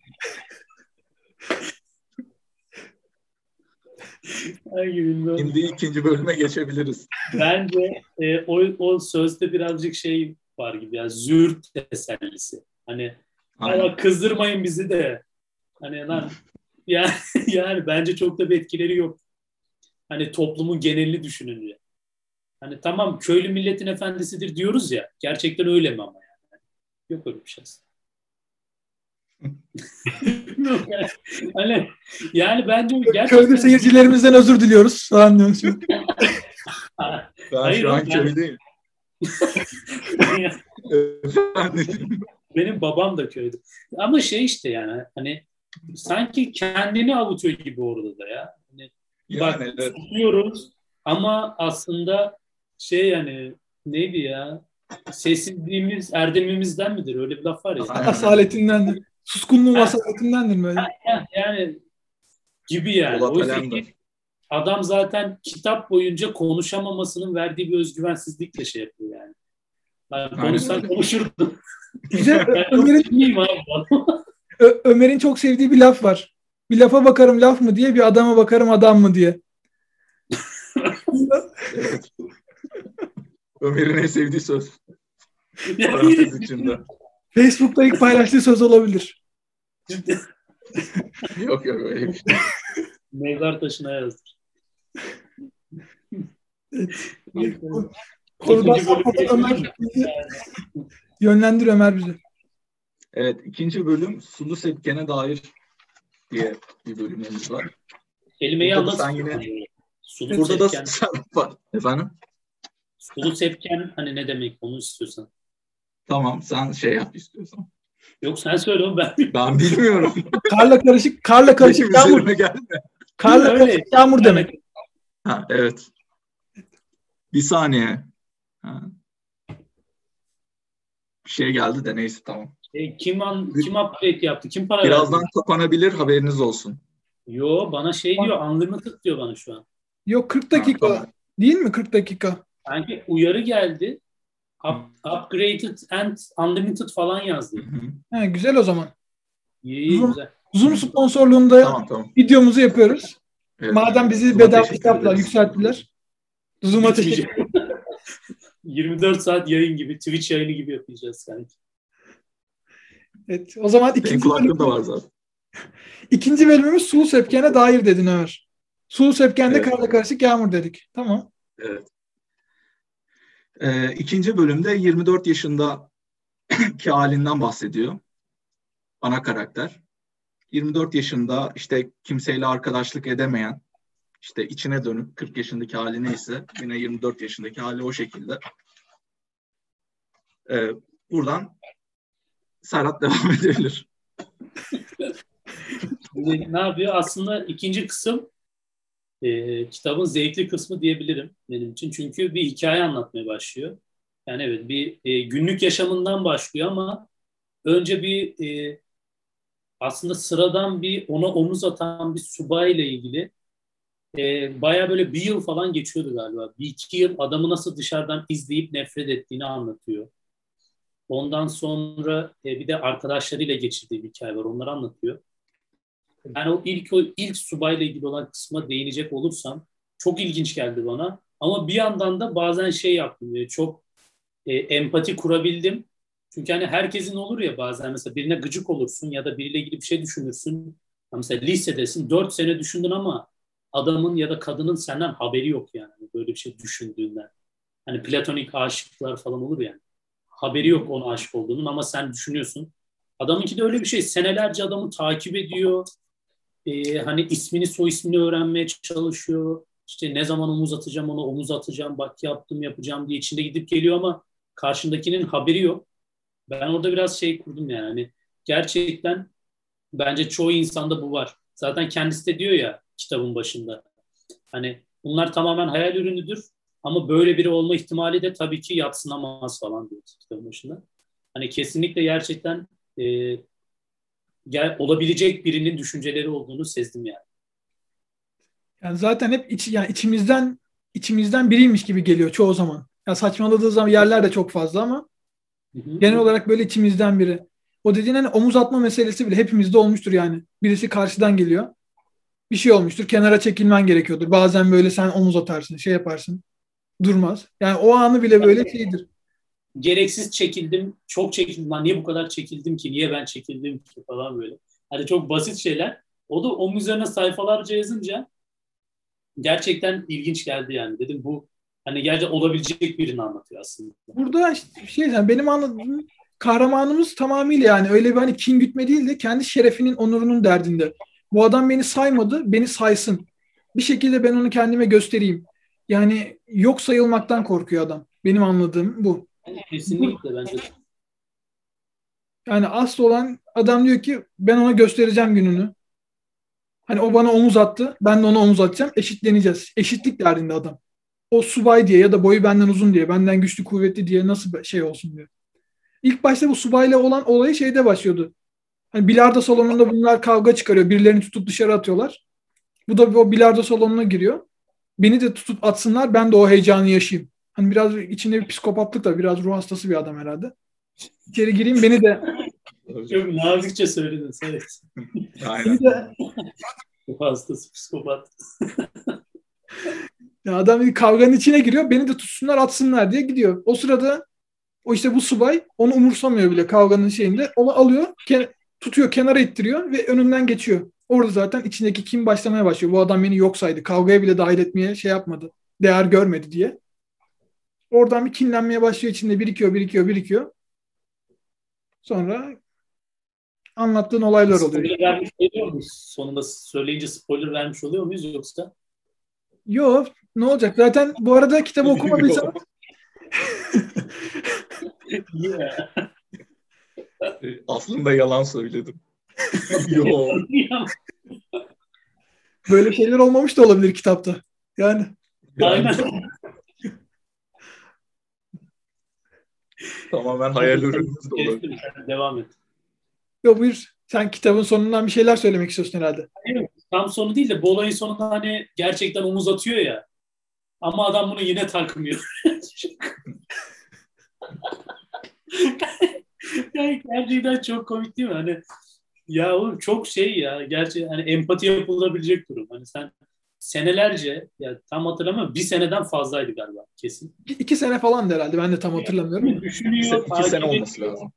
Speaker 3: Şimdi ikinci bölüme geçebiliriz.
Speaker 2: Bence e, o, o sözde birazcık şey var gibi ya züğürt tesellisi. Hani. "Hala kızdırmayın bizi de. Hani lan yani, yani bence çok da bir etkileri yok. Hani toplumun genelini düşününce. Hani tamam köylü milletin efendisidir diyoruz ya. Gerçekten öyle mi ama yani? Yok öyle bir şey aslında. Hani, yani bence gerçekten...
Speaker 1: Köyde seyircilerimizden özür diliyoruz falan diyorsun.
Speaker 3: Ben
Speaker 2: Hayır
Speaker 3: şu an. Efendim.
Speaker 2: Benim babam da köydü. Ama şey işte yani hani sanki kendini avutuyor gibi orada da ya. Hani bak
Speaker 3: Yani evet.
Speaker 2: susuyoruz ama aslında şey yani neydi ya sessizliğimiz erdemimizden midir? Öyle bir laf var ya.
Speaker 1: Asaletindendir. Suskunluğun asaletindendir böyle.
Speaker 2: yani gibi yani.
Speaker 3: Polat
Speaker 2: Oysa
Speaker 3: Alemdar.
Speaker 2: ki adam zaten kitap boyunca konuşamamasının verdiği bir özgüvensizlikle şey yapıyor yani. Ben konuşsam konuşurdum. Çok
Speaker 1: Ömer'in, Ömer'in çok sevdiği bir laf var. Bir lafa bakarım laf mı diye, bir adama bakarım adam mı diye.
Speaker 3: Evet. Ömer'in en sevdiği söz. İçinde.
Speaker 1: Facebook'ta ilk paylaştığı söz olabilir.
Speaker 3: Yok yok öyle bir şey.
Speaker 2: Mezar taşına yazdır.
Speaker 1: Sapmadan Ömer yönlendir Ömer bizi.
Speaker 3: Evet ikinci bölüm sulu sepkene dair diye bir bölümümüz var.
Speaker 2: Kelimeyi
Speaker 3: Burada da
Speaker 2: anlat.
Speaker 3: sen yine-
Speaker 2: Sulu
Speaker 3: Burada da Serhat var. Efendim?
Speaker 2: sulu sepken hani ne demek onu istiyorsan.
Speaker 3: Tamam sen şey yap istiyorsan.
Speaker 2: Yok sen söyle oğlum ben
Speaker 3: Ben bilmiyorum.
Speaker 1: Karla karışık, karla karışık yağmur.
Speaker 3: gelme.
Speaker 1: Karla karışık yağmur demek.
Speaker 3: Ha, evet. Bir saniye. Ha. Bir şey geldi de neyse tamam.
Speaker 2: E, kim an, kim upgrade yaptı? Kim para
Speaker 3: Birazdan
Speaker 2: verdi?
Speaker 3: kapanabilir haberiniz olsun.
Speaker 2: Yo bana şey diyor unlimited diyor bana şu an.
Speaker 1: Yok 40 dakika.
Speaker 3: Ha, tamam.
Speaker 1: Değil mi 40 dakika?
Speaker 2: Sanki uyarı geldi. Up, upgraded and unlimited falan yazdı.
Speaker 1: Ha, güzel o zaman.
Speaker 2: İyi iyi
Speaker 1: Zoom-
Speaker 2: güzel.
Speaker 1: Zoom sponsorluğunda
Speaker 3: Tamam tamam.
Speaker 1: videomuzu yapıyoruz.
Speaker 3: Evet.
Speaker 1: Madem bizi
Speaker 3: Zoom'a
Speaker 1: bedava kitapla yükselttiler. Zoom'a teşekkür
Speaker 2: 24 saat yayın gibi, Twitch yayını gibi yapacağız sanki.
Speaker 1: Evet. O zaman
Speaker 3: Benim
Speaker 1: ikinci,
Speaker 3: kulaklığım
Speaker 1: bölüm,
Speaker 3: da var zaten.
Speaker 1: ikinci bölümümüz Sulu Sepken'e dair dedin Ömer. Sulu Sepken'de
Speaker 3: Evet.
Speaker 1: karla karışık yağmur dedik. Tamam.
Speaker 3: Evet. Ee, ikinci bölümde 24 yaşındaki halinden bahsediyor. Ana karakter. 24 yaşında işte kimseyle arkadaşlık edemeyen, işte içine dönük 40 yaşındaki hali neyse yine 24 yaşındaki hali o şekilde. Ee, buradan Serhat devam edebilir.
Speaker 2: Ne yapıyor? Aslında ikinci kısım e, kitabın zevkli kısmı diyebilirim benim için. Çünkü bir hikaye anlatmaya başlıyor. Yani evet bir e, günlük yaşamından başlıyor ama önce bir e, aslında sıradan bir ona omuz atan bir subayla ilgili e, baya böyle bir yıl falan geçiyordu galiba. Bir iki yıl adamı nasıl dışarıdan izleyip nefret ettiğini anlatıyor. Ondan sonra e, bir de arkadaşlarıyla geçirdiği bir hikaye var. Onları anlatıyor. Yani o ilk o ilk subayla ilgili olan kısma değinecek olursam çok ilginç geldi bana. Ama bir yandan da bazen şey yaptım. e, Çok e, empati kurabildim. Çünkü hani herkesin olur ya bazen mesela birine gıcık olursun ya da biriyle ilgili bir şey düşünürsün. Mesela lisedesin 4 sene düşündün ama adamın ya da kadının senden haberi yok yani Hani böyle bir şey düşündüğünden. Hani platonik aşıklar falan olur yani. Haberi yok ona aşık olduğunun ama sen düşünüyorsun. Adamınki de öyle bir şey. Senelerce adamı takip ediyor. Ee, hani ismini soy ismini öğrenmeye çalışıyor. İşte ne zaman omuz atacağım ona omuz atacağım. Bak yaptım yapacağım diye içinde gidip geliyor ama karşındakinin haberi yok. Ben orada biraz şey kurdum yani. Hani gerçekten bence çoğu insanda bu var. Zaten kendisi de diyor ya kitabın başında. Hani bunlar tamamen hayal ürünüdür Ama böyle biri olma ihtimali de tabii ki yatsınamaz falan diyor kitabın başında. Hani kesinlikle gerçekten e, gel, olabilecek birinin düşünceleri olduğunu sezdim yani.
Speaker 1: Yani zaten hep iç, yani içimizden içimizden biriymiş gibi geliyor çoğu zaman. Ya saçmaladığı zaman yerler de çok fazla ama hı hı. genel olarak böyle içimizden biri. O dediğin hani omuz atma meselesi bile hepimizde olmuştur yani. Birisi karşıdan geliyor. Bir şey olmuştur. Kenara çekilmen gerekiyordur. Bazen böyle sen omuz atarsın, şey yaparsın. Durmaz. Yani o anı bile böyle şeydir.
Speaker 2: Gereksiz çekildim, çok çekildim. Lan niye bu kadar çekildim ki? Niye ben çekildim ki falan böyle. Hani çok basit şeyler. O da omuz üzerine sayfalarca yazınca gerçekten ilginç geldi yani. Dedim bu hani gerçekten olabilecek birini anlatıyor aslında.
Speaker 1: Burada işte şey yani benim anladığım kahramanımız tamamıyla yani öyle bir hani kin gütme değil de kendi şerefinin, onurunun derdinde. Bu adam beni saymadı, beni saysın. Bir şekilde ben onu kendime göstereyim. Yani yok sayılmaktan korkuyor adam. Benim anladığım bu.
Speaker 2: Kesinlikle bence.
Speaker 1: Yani asıl olan adam diyor ki ben ona göstereceğim gününü. Hani o bana omuz attı. Ben de ona omuz atacağım. Eşitleneceğiz. Eşitlik derdinde adam. O subay diye ya da boyu benden uzun diye, benden güçlü kuvvetli diye nasıl şey olsun diyor. İlk başta bu subayla olan olayı şeyde başlıyordu. Hani bilardo salonunda bunlar kavga çıkarıyor. Birilerini tutup dışarı atıyorlar. Bu da o bilardo salonuna giriyor. Beni de tutup atsınlar ben de o heyecanı yaşayayım. Hani biraz içinde bir psikopatlık da biraz ruh hastası bir adam herhalde. İçeri gireyim beni de
Speaker 2: çok nazikçe söyledin. Evet.
Speaker 3: Aynen.
Speaker 2: ruh hastası psikopat.
Speaker 1: ya adam bir kavganın içine giriyor. Beni de tutsunlar atsınlar diye gidiyor. O sırada o işte bu subay onu umursamıyor bile kavganın şeyinde. Onu alıyor, tutuyor, kenara ittiriyor ve önünden geçiyor. Orada zaten içindeki kim başlamaya başlıyor. Bu adam beni yok saydı. Kavgaya bile dahil etmeye şey yapmadı. Değer görmedi diye. Oradan bir kinlenmeye başlıyor içinde birikiyor, birikiyor, birikiyor. Sonra anlattığın olaylar oluyor.
Speaker 2: Spoiler vermiş oluyor muyuz? Sonunda söyleyince spoiler vermiş oluyor muyuz yoksa?
Speaker 1: Yok. Ne olacak? Zaten bu arada kitabı okumadıysanız
Speaker 3: Aslında yalan söyledim. Yok.
Speaker 1: Böyle şeyler olmamış da olabilir kitapta. Yani.
Speaker 2: Aynen.
Speaker 3: Tamamen hayal ürünümüz de olabilir.
Speaker 2: Devam et.
Speaker 1: Yok buyur. Sen kitabın sonundan bir şeyler söylemek istiyorsun herhalde.
Speaker 2: Hayır, tam sonu değil de bu olayın sonunda hani gerçekten omuz atıyor ya. Ama adam bunu yine takmıyor. Yani gerçekten çok komik değil mi? Hani ya oğlum çok şey ya. Gerçi hani empati yapılabilecek durum. Hani sen senelerce ya tam hatırlamıyorum bir seneden fazlaydı galiba kesin.
Speaker 1: İki sene falan herhalde ben de tam hatırlamıyorum.
Speaker 2: Düşünüyor.
Speaker 3: İki sene olması lazım.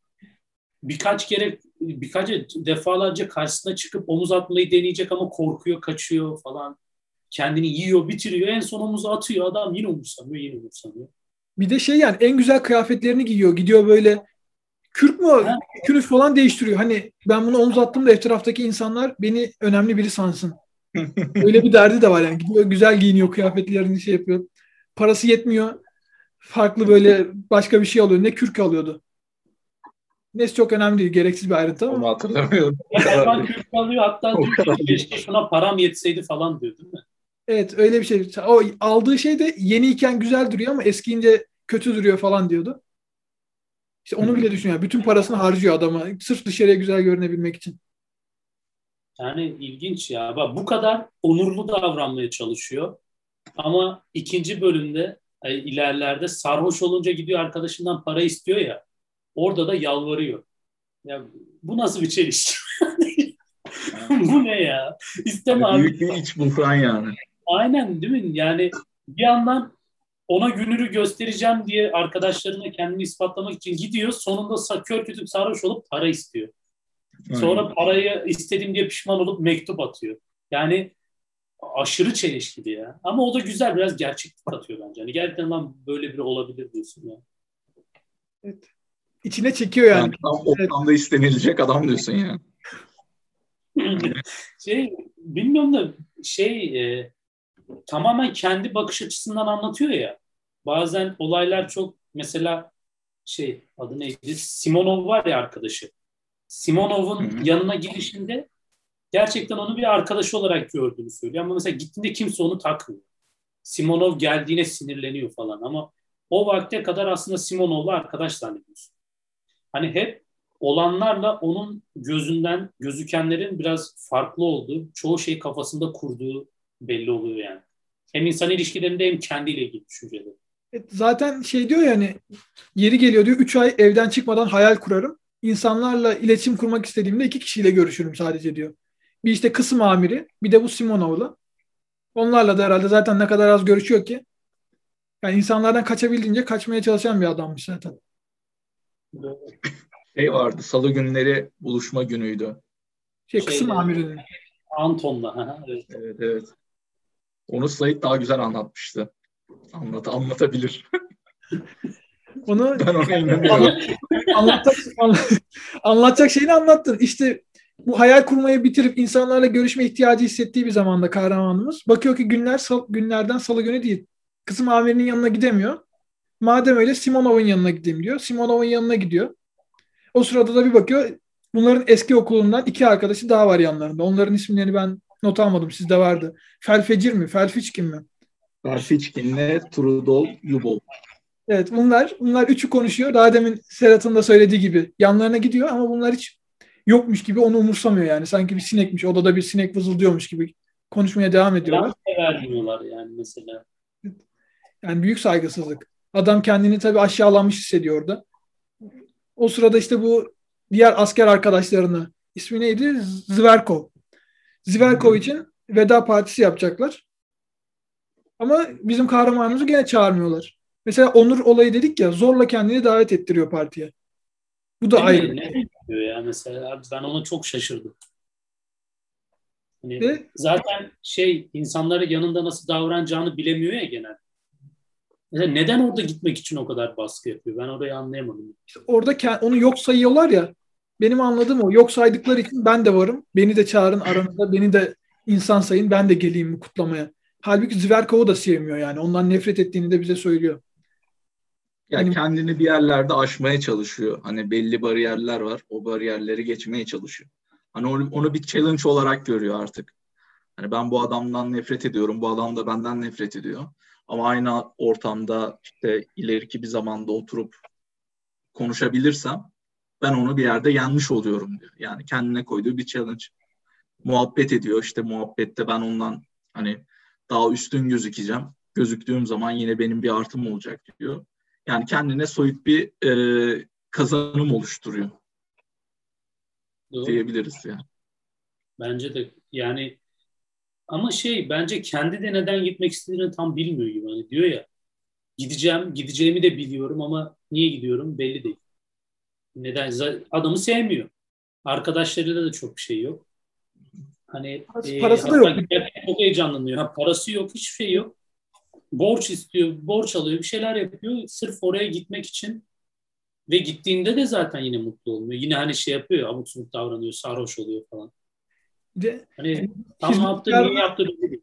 Speaker 2: Birkaç kere birkaç defalarca karşısına çıkıp omuz atmayı deneyecek ama korkuyor, kaçıyor falan. Kendini yiyor, bitiriyor. En son omuzu atıyor. Adam yine umursamıyor, yine umursamıyor.
Speaker 1: Bir de şey yani en güzel kıyafetlerini giyiyor. Gidiyor böyle kürk mü kürk falan değiştiriyor. Hani ben bunu omuz attım da etraftaki insanlar beni önemli biri sansın. Öyle bir derdi de var yani. Gidiyor güzel giyiniyor kıyafetlerini şey yapıyor. Parası yetmiyor. Farklı böyle başka bir şey alıyor. Ne kürk alıyordu. Neyse çok önemli değil. Gereksiz bir ayrıntı ama.
Speaker 3: Onu hatırlamıyorum.
Speaker 2: Kürk alıyor hatta diyor ki keşke şuna param yetseydi falan diyor değil mi?
Speaker 1: Evet öyle bir şey. O aldığı şey de yeniyken güzel duruyor ama eskiyince kötü duruyor falan diyordu. İşte onu bile düşünüyor. Bütün parasını harcıyor adama. Sırf dışarıya güzel görünebilmek için.
Speaker 2: Yani ilginç ya. Bak bu kadar onurlu davranmaya çalışıyor. Ama ikinci bölümde yani ilerlerde sarhoş olunca gidiyor arkadaşından para istiyor ya. Orada da yalvarıyor. Ya bu nasıl bir çelişki? bu ne ya? İsteme
Speaker 3: abi. Büyük bir iç buhran yani.
Speaker 2: Aynen değil mi? Yani bir yandan ona gününü göstereceğim diye arkadaşlarına kendini ispatlamak için gidiyor. Sonunda kör kütük sarhoş olup para istiyor. Sonra Aynen. parayı istedim diye pişman olup mektup atıyor. Yani aşırı çelişkili ya. Ama o da güzel biraz gerçeklik katıyor bence. Yani gerçekten lan böyle biri olabilir diyorsun ya.
Speaker 1: Evet. İçine çekiyor yani. yani
Speaker 3: tam ortamda evet. istenilecek adam diyorsun ya.
Speaker 2: şey bilmiyorum da şey e, tamamen kendi bakış açısından anlatıyor ya. Bazen olaylar çok mesela şey adı neydi? Simonov var ya arkadaşı. Simonov'un yanına gidişinde gerçekten onu bir arkadaşı olarak gördüğünü söylüyor. Ama mesela gittiğinde kimse onu takmıyor. Simonov geldiğine sinirleniyor falan ama o vakte kadar aslında Simonov'la arkadaş zannediyorsun. Hani hep olanlarla onun gözünden gözükenlerin biraz farklı olduğu, çoğu şey kafasında kurduğu belli oluyor yani. Hem insan ilişkilerinde hem kendiyle ilgili düşünceleri.
Speaker 1: Evet, zaten şey diyor ya hani yeri geliyor diyor 3 ay evden çıkmadan hayal kurarım. İnsanlarla iletişim kurmak istediğimde iki kişiyle görüşürüm sadece diyor. Bir işte kısım amiri bir de bu Simonov'la. Onlarla da herhalde zaten ne kadar az görüşüyor ki. Yani insanlardan kaçabildiğince kaçmaya çalışan bir adammış zaten.
Speaker 3: Şey vardı salı günleri buluşma günüydü.
Speaker 1: Şey, kısım
Speaker 2: Şeyde-
Speaker 1: amirinin.
Speaker 2: Anton'la. Evet
Speaker 3: evet. Onu Sait daha güzel anlatmıştı. Anlat, anlatabilir.
Speaker 1: Onu
Speaker 3: Ben ona inanıyorum.
Speaker 1: anlatacak, anlatacak şeyini anlattın. İşte bu hayal kurmayı bitirip insanlarla görüşme ihtiyacı hissettiği bir zamanda kahramanımız. Bakıyor ki günler sal- günlerden salı günü değil. Kısım amirinin yanına gidemiyor. Madem öyle Simonov'un yanına gideyim diyor. Simonov'un yanına gidiyor. O sırada da bir bakıyor. Bunların eski okulundan iki arkadaşı daha var yanlarında. Onların isimlerini ben not almadım. Sizde vardı. Felfecir mi? Felfiçkin mi?
Speaker 3: Berfiçkin'le Trudol Yubov.
Speaker 1: Evet bunlar bunlar üçü konuşuyor. Daha demin Serhat'ın da söylediği gibi yanlarına gidiyor ama bunlar hiç yokmuş gibi onu umursamıyor yani. Sanki bir sinekmiş. Odada bir sinek vızıldıyormuş gibi konuşmaya devam ediyorlar.
Speaker 2: Vermiyorlar yani mesela.
Speaker 1: Yani büyük saygısızlık. Adam kendini tabii aşağılanmış hissediyor orada. O sırada işte bu diğer asker arkadaşlarını ismi neydi? Zverkov. Zverkov için veda partisi yapacaklar. Ama bizim kahramanımızı gene çağırmıyorlar. Mesela Onur olayı dedik ya zorla kendini davet ettiriyor partiye. Bu da
Speaker 2: Değil
Speaker 1: ayrı.
Speaker 2: Ne diyor ya mesela abi ben ona çok şaşırdım. Hani
Speaker 1: Ve
Speaker 2: zaten şey insanlara yanında nasıl davranacağını bilemiyor ya genel. Mesela neden orada gitmek için o kadar baskı yapıyor? Ben orayı anlayamadım.
Speaker 1: işte orada onu yok sayıyorlar ya. Benim anladığım o. Yok saydıkları için ben de varım. Beni de çağırın aranızda. Beni de insan sayın. Ben de geleyim bu kutlamaya. Halbuki Zverkov'u da sevmiyor yani. Ondan nefret ettiğini de bize söylüyor.
Speaker 3: Ya
Speaker 1: Hani-
Speaker 3: kendini bir yerlerde aşmaya çalışıyor. Hani belli bariyerler var. O bariyerleri geçmeye çalışıyor. Hani onu, onu bir challenge olarak görüyor artık. Hani ben bu adamdan nefret ediyorum. Bu adam da benden nefret ediyor. Ama aynı ortamda işte ileriki bir zamanda oturup konuşabilirsem ben onu bir yerde yenmiş oluyorum diyor. Yani kendine koyduğu bir challenge. Muhabbet ediyor. İşte muhabbette ben ondan hani daha üstün gözükeceğim. Gözüktüğüm zaman yine benim bir artım olacak diyor. Yani kendine soyut bir e, kazanım oluşturuyor
Speaker 2: Doğru.
Speaker 3: diyebiliriz yani.
Speaker 2: Bence de yani ama şey bence kendi de neden gitmek istediğini tam bilmiyor gibi. Hani diyor ya gideceğim, gideceğimi de biliyorum ama niye gidiyorum belli değil. Neden? Adamı sevmiyor. Arkadaşlarıyla da çok bir şey yok. Hani
Speaker 1: Parası-
Speaker 2: e,
Speaker 1: parası da yok.
Speaker 2: Çok heyecanlanıyor. Ha, parası yok, hiçbir şey yok. Borç istiyor, borç alıyor, bir şeyler yapıyor. Sırf oraya gitmek için ve gittiğinde de zaten yine mutlu olmuyor. Yine hani şey yapıyor, abuk subuk davranıyor, sarhoş oluyor falan.
Speaker 1: De
Speaker 2: Hani tam
Speaker 1: hizmetkarına-
Speaker 2: niye belli değil.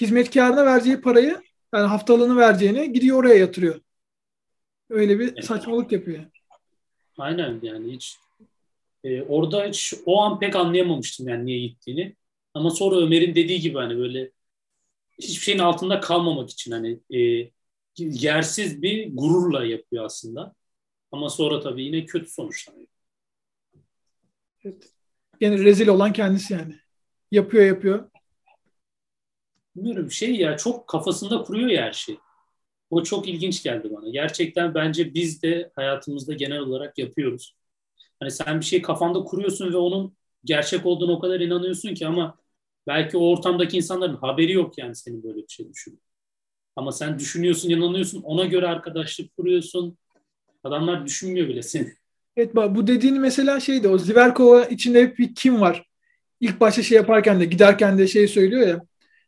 Speaker 1: hizmetkarına vereceği parayı yani haftalığını vereceğini gidiyor oraya yatırıyor. Öyle bir
Speaker 2: Evet.
Speaker 1: saçmalık yapıyor.
Speaker 2: Aynen yani hiç e, orada hiç o an pek anlayamamıştım yani niye gittiğini. Ama sonra Ömer'in dediği gibi hani böyle hiçbir şeyin altında kalmamak için hani e, yersiz bir gururla yapıyor aslında. Ama sonra tabii yine kötü sonuçlanıyor.
Speaker 1: Evet. Yani rezil olan kendisi yani. Yapıyor yapıyor.
Speaker 2: Bilmiyorum şey ya çok kafasında kuruyor ya her şey. O çok ilginç geldi bana. Gerçekten bence biz de hayatımızda genel olarak yapıyoruz. Hani sen bir şey kafanda kuruyorsun ve onun gerçek olduğunu o kadar inanıyorsun ki ama belki o ortamdaki insanların haberi yok yani senin böyle bir şey düşün. Ama sen düşünüyorsun, inanıyorsun, ona göre arkadaşlık kuruyorsun. Adamlar düşünmüyor bile seni.
Speaker 1: Evet bu dediğin mesela şeydi o Zverkova içinde hep bir kim var. İlk başta şey yaparken de giderken de şey söylüyor ya.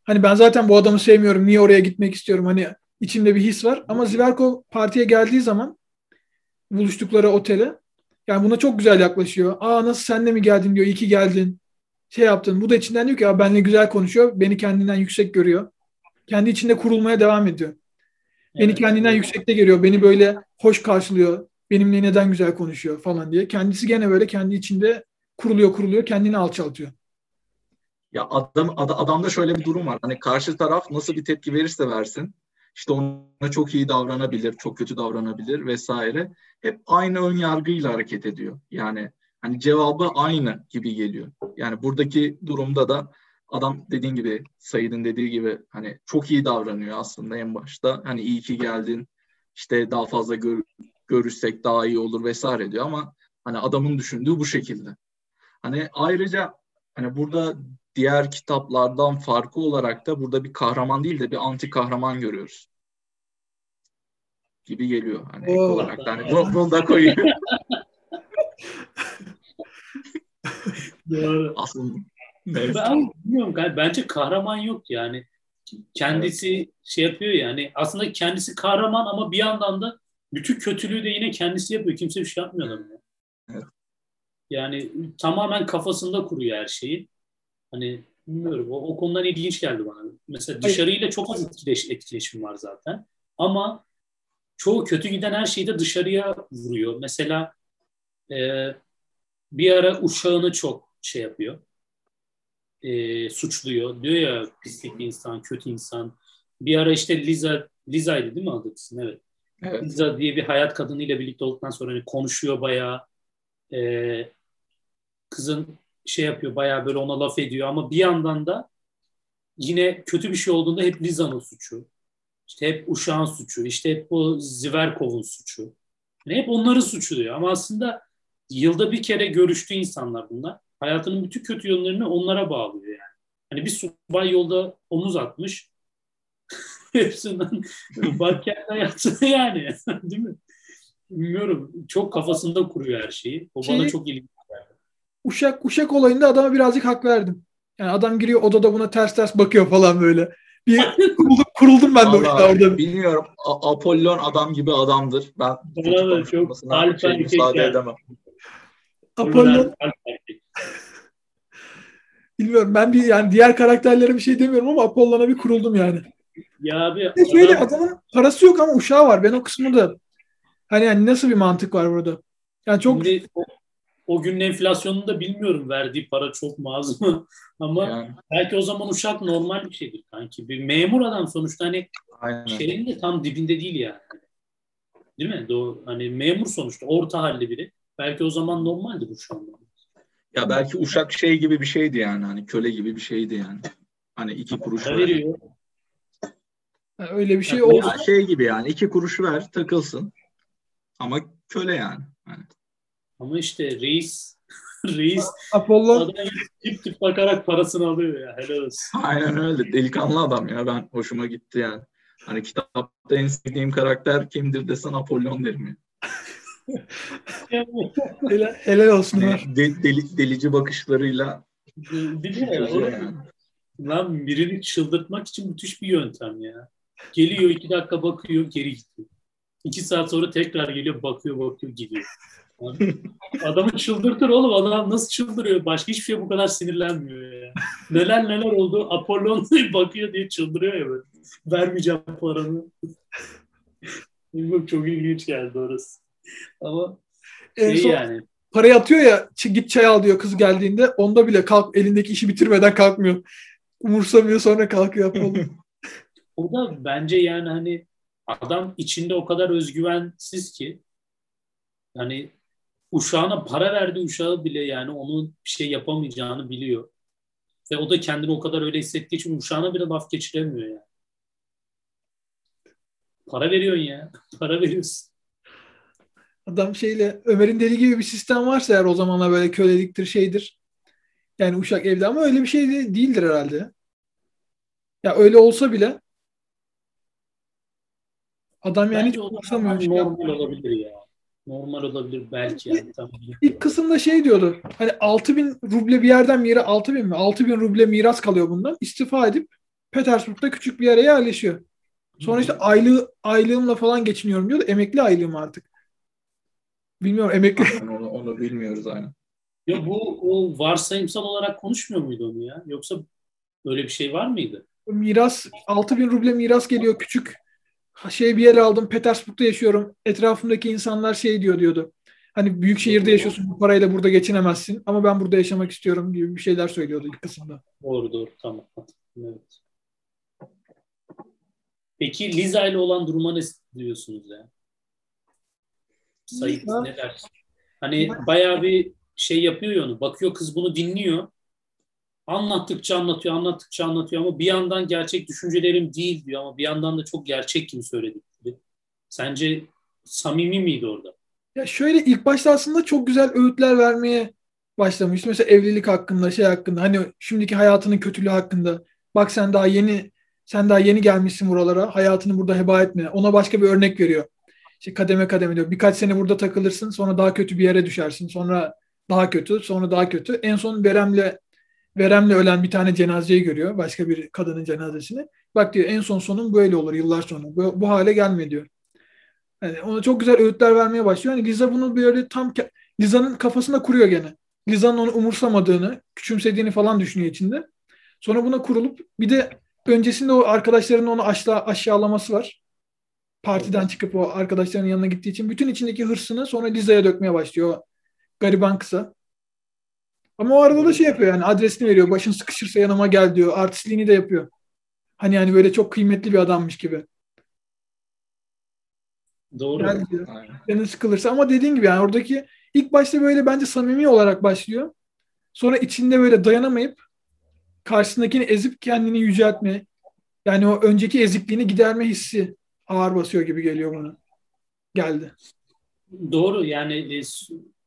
Speaker 1: Hani ben zaten bu adamı sevmiyorum. Niye oraya gitmek istiyorum? Hani içimde bir his var. Ama Zverkov partiye geldiği zaman buluştukları otele yani buna çok güzel yaklaşıyor. Aa nasıl sen de mi geldin diyor. İyi ki geldin. Şey yaptın. Bu da içinden diyor ki ya benimle güzel konuşuyor. Beni kendinden yüksek görüyor. Kendi içinde kurulmaya devam ediyor. Beni
Speaker 2: Evet.
Speaker 1: kendinden yüksekte görüyor. Beni böyle hoş karşılıyor. Benimle neden güzel konuşuyor falan diye. Kendisi gene böyle kendi içinde kuruluyor kuruluyor kendini alçaltıyor.
Speaker 3: Ya adam ad, adamda şöyle bir durum var. Hani karşı taraf nasıl bir tepki verirse versin işte ona çok iyi davranabilir, çok kötü davranabilir vesaire. Hep aynı ön yargıyla hareket ediyor. Yani hani cevabı aynı gibi geliyor. Yani buradaki durumda da adam dediğin gibi Said'in dediği gibi hani çok iyi davranıyor aslında en başta. Hani iyi ki geldin. işte daha fazla gör, görürsek daha iyi olur vesaire diyor ama hani adamın düşündüğü bu şekilde. Hani ayrıca hani burada diğer kitaplardan farkı olarak da burada bir kahraman değil de bir anti kahraman görüyoruz. Gibi geliyor. Hani ek olarak da hani bunu, bunu da koyuyor.
Speaker 2: Doğru.
Speaker 3: Aslında.
Speaker 2: Evet. Ben bilmiyorum bence kahraman yok yani. Kendisi evet. şey yapıyor yani aslında kendisi kahraman ama bir yandan da bütün kötülüğü de yine kendisi yapıyor. Kimse bir şey yapmıyor adamı. Evet. Yani tamamen kafasında kuruyor her şeyi. Hani bilmiyorum o, o konudan ilginç geldi bana. Mesela dışarıyla çok az etkileş, etkileşim var zaten. Ama çoğu kötü giden her şeyi de dışarıya vuruyor. Mesela e, bir ara uşağını çok şey yapıyor. E, suçluyor. Diyor ya pislik insan, kötü insan. Bir ara işte Liza, Liza'ydı değil mi adı kızın? Evet. evet. Liza diye bir hayat kadınıyla birlikte olduktan sonra hani konuşuyor bayağı. E, kızın şey yapıyor bayağı böyle ona laf ediyor ama bir yandan da yine kötü bir şey olduğunda hep Liza'nın suçu. İşte hep uşağın suçu, işte hep o Ziverkov'un suçu. Yani hep onların suçu diyor. Ama aslında yılda bir kere görüştüğü insanlar bunlar. Hayatının bütün kötü yönlerini onlara bağlıyor yani. Hani bir subay yolda omuz atmış. Hepsinden bak kendi hayatına yani. Değil mi? Bilmiyorum. Çok kafasında kuruyor her şeyi. O şey, bana çok ilginç
Speaker 1: uşak uşak olayında adama birazcık hak verdim. Yani adam giriyor odada buna ters ters bakıyor falan böyle. Bir kuruldum, kuruldum ben de orada.
Speaker 3: Bilmiyorum. A- Apollon adam gibi adamdır. Ben
Speaker 2: Bravo, çok şey, müsaade yani. edemem.
Speaker 1: Apollon Bilmiyorum ben bir yani diğer karakterlere bir şey demiyorum ama Apollon'a bir kuruldum yani.
Speaker 2: Ya abi
Speaker 1: adam... şöyle adamın parası yok ama uşağı var. Ben o kısmı da hani yani nasıl bir mantık var burada? Yani çok Şimdi,
Speaker 2: o günün enflasyonunu da bilmiyorum verdiği para çok mu az mı ama yani. belki o zaman uşak normal bir şeydir kanki. Bir memur adam sonuçta hani Aynen. şeyin de tam dibinde değil yani. Değil mi? Doğru. Hani memur sonuçta orta halli biri. Belki o zaman normaldi bu şu anda.
Speaker 3: Ya belki uşak şey gibi bir şeydi yani hani köle gibi bir şeydi yani. Hani iki kuruş ver. veriyor.
Speaker 1: öyle bir şey yani oldu.
Speaker 3: Şey gibi yani iki kuruş ver takılsın. Ama köle yani. yani.
Speaker 2: Ama işte reis reis
Speaker 1: Apollo
Speaker 2: tip tip bakarak parasını alıyor ya. Helal olsun.
Speaker 3: Aynen öyle. Delikanlı adam ya. Ben hoşuma gitti yani. Hani kitapta en sevdiğim karakter kimdir desen Apollon derim ya.
Speaker 1: helal, helal olsun.
Speaker 3: Yani de, deli, delici bakışlarıyla
Speaker 2: Biliyor yani. Lan birini çıldırtmak için müthiş bir yöntem ya. Geliyor iki dakika bakıyor geri gidiyor. İki saat sonra tekrar geliyor bakıyor bakıyor gidiyor. Adamı çıldırtır oğlum. Adam nasıl çıldırıyor? Başka hiçbir şey bu kadar sinirlenmiyor ya. Neler neler oldu. Apollon bakıyor diye çıldırıyor ya böyle. Vermeyeceğim paranı. Bilmiyorum çok ilginç geldi orası. Ama en şey yani.
Speaker 1: Parayı atıyor ya git çay al diyor kız geldiğinde. Onda bile kalk elindeki işi bitirmeden kalkmıyor. Umursamıyor sonra kalkıyor Apollon.
Speaker 2: o da bence yani hani adam içinde o kadar özgüvensiz ki yani uşağına para verdi uşağı bile yani onun bir şey yapamayacağını biliyor. Ve o da kendini o kadar öyle hissettiği için uşağına bile laf geçiremiyor yani. Para veriyorsun ya. Para veriyorsun.
Speaker 1: Adam şeyle Ömer'in deli gibi bir sistem varsa eğer o zamanlar böyle köleliktir şeydir. Yani uşak evde ama öyle bir şey de değildir herhalde. Ya öyle olsa bile adam yani
Speaker 2: Bence hiç normal olabilir ya normal olabilir belki yani. Tam
Speaker 1: İlk kısımda şey diyordu. Hani 6 bin ruble bir yerden mira 6 bin mi? 6 bin ruble miras kalıyor bundan. İstifa edip Petersburg'da küçük bir yere yerleşiyor. Sonra işte aylığı, aylığımla falan geçiniyorum diyordu. Emekli aylığım artık. Bilmiyorum emekli.
Speaker 3: onu, onu bilmiyoruz aynı.
Speaker 2: Ya bu o varsayımsal olarak konuşmuyor muydu onu ya? Yoksa böyle bir şey var mıydı?
Speaker 1: Miras 6 bin ruble miras geliyor küçük şey bir yer aldım Petersburg'da yaşıyorum. Etrafımdaki insanlar şey diyor diyordu. Hani büyük şehirde yaşıyorsun bu parayla burada geçinemezsin ama ben burada yaşamak istiyorum gibi bir şeyler söylüyordu ilk kısımda.
Speaker 2: Doğru doğru tamam. Evet. Peki Liza ile olan duruma ne diyorsunuz ya? Sayın ne dersin? Hani bayağı bir şey yapıyor ya onu. Bakıyor kız bunu dinliyor. Anlattıkça anlatıyor, anlattıkça anlatıyor ama bir yandan gerçek düşüncelerim değil diyor ama bir yandan da çok gerçek gibi söyledikleri. Sence samimi miydi orada?
Speaker 1: Ya şöyle ilk başta aslında çok güzel öğütler vermeye başlamıştı. Mesela evlilik hakkında, şey hakkında, hani şimdiki hayatının kötülüğü hakkında. Bak sen daha yeni sen daha yeni gelmişsin buralara. Hayatını burada heba etme. Ona başka bir örnek veriyor. İşte kademe kademe diyor. Birkaç sene burada takılırsın, sonra daha kötü bir yere düşersin. Sonra daha kötü, sonra daha kötü. En son Berem'le Verem'le ölen bir tane cenazeyi görüyor. Başka bir kadının cenazesini. Bak diyor en son sonun böyle olur yıllar sonra. Bu, bu hale gelme diyor. Yani ona çok güzel öğütler vermeye başlıyor. Yani Liza bunu böyle tam Liza'nın kafasında kuruyor gene. Liza'nın onu umursamadığını, küçümsediğini falan düşünüyor içinde. Sonra buna kurulup bir de öncesinde o arkadaşlarının onu aşağı, aşağılaması var. Partiden çıkıp o arkadaşlarının yanına gittiği için bütün içindeki hırsını sonra Liza'ya dökmeye başlıyor. Gariban kısa. Ama o arada da şey yapıyor yani adresini veriyor. Başın sıkışırsa yanıma gel diyor. Artistliğini de yapıyor. Hani yani böyle çok kıymetli bir adammış gibi.
Speaker 2: Doğru.
Speaker 1: Gel diyor.
Speaker 3: Aynen.
Speaker 1: Canın sıkılırsa ama dediğin gibi yani oradaki ilk başta böyle bence samimi olarak başlıyor. Sonra içinde böyle dayanamayıp karşısındakini ezip kendini yüceltme. Yani o önceki ezikliğini giderme hissi ağır basıyor gibi geliyor bana. Geldi.
Speaker 2: Doğru yani e,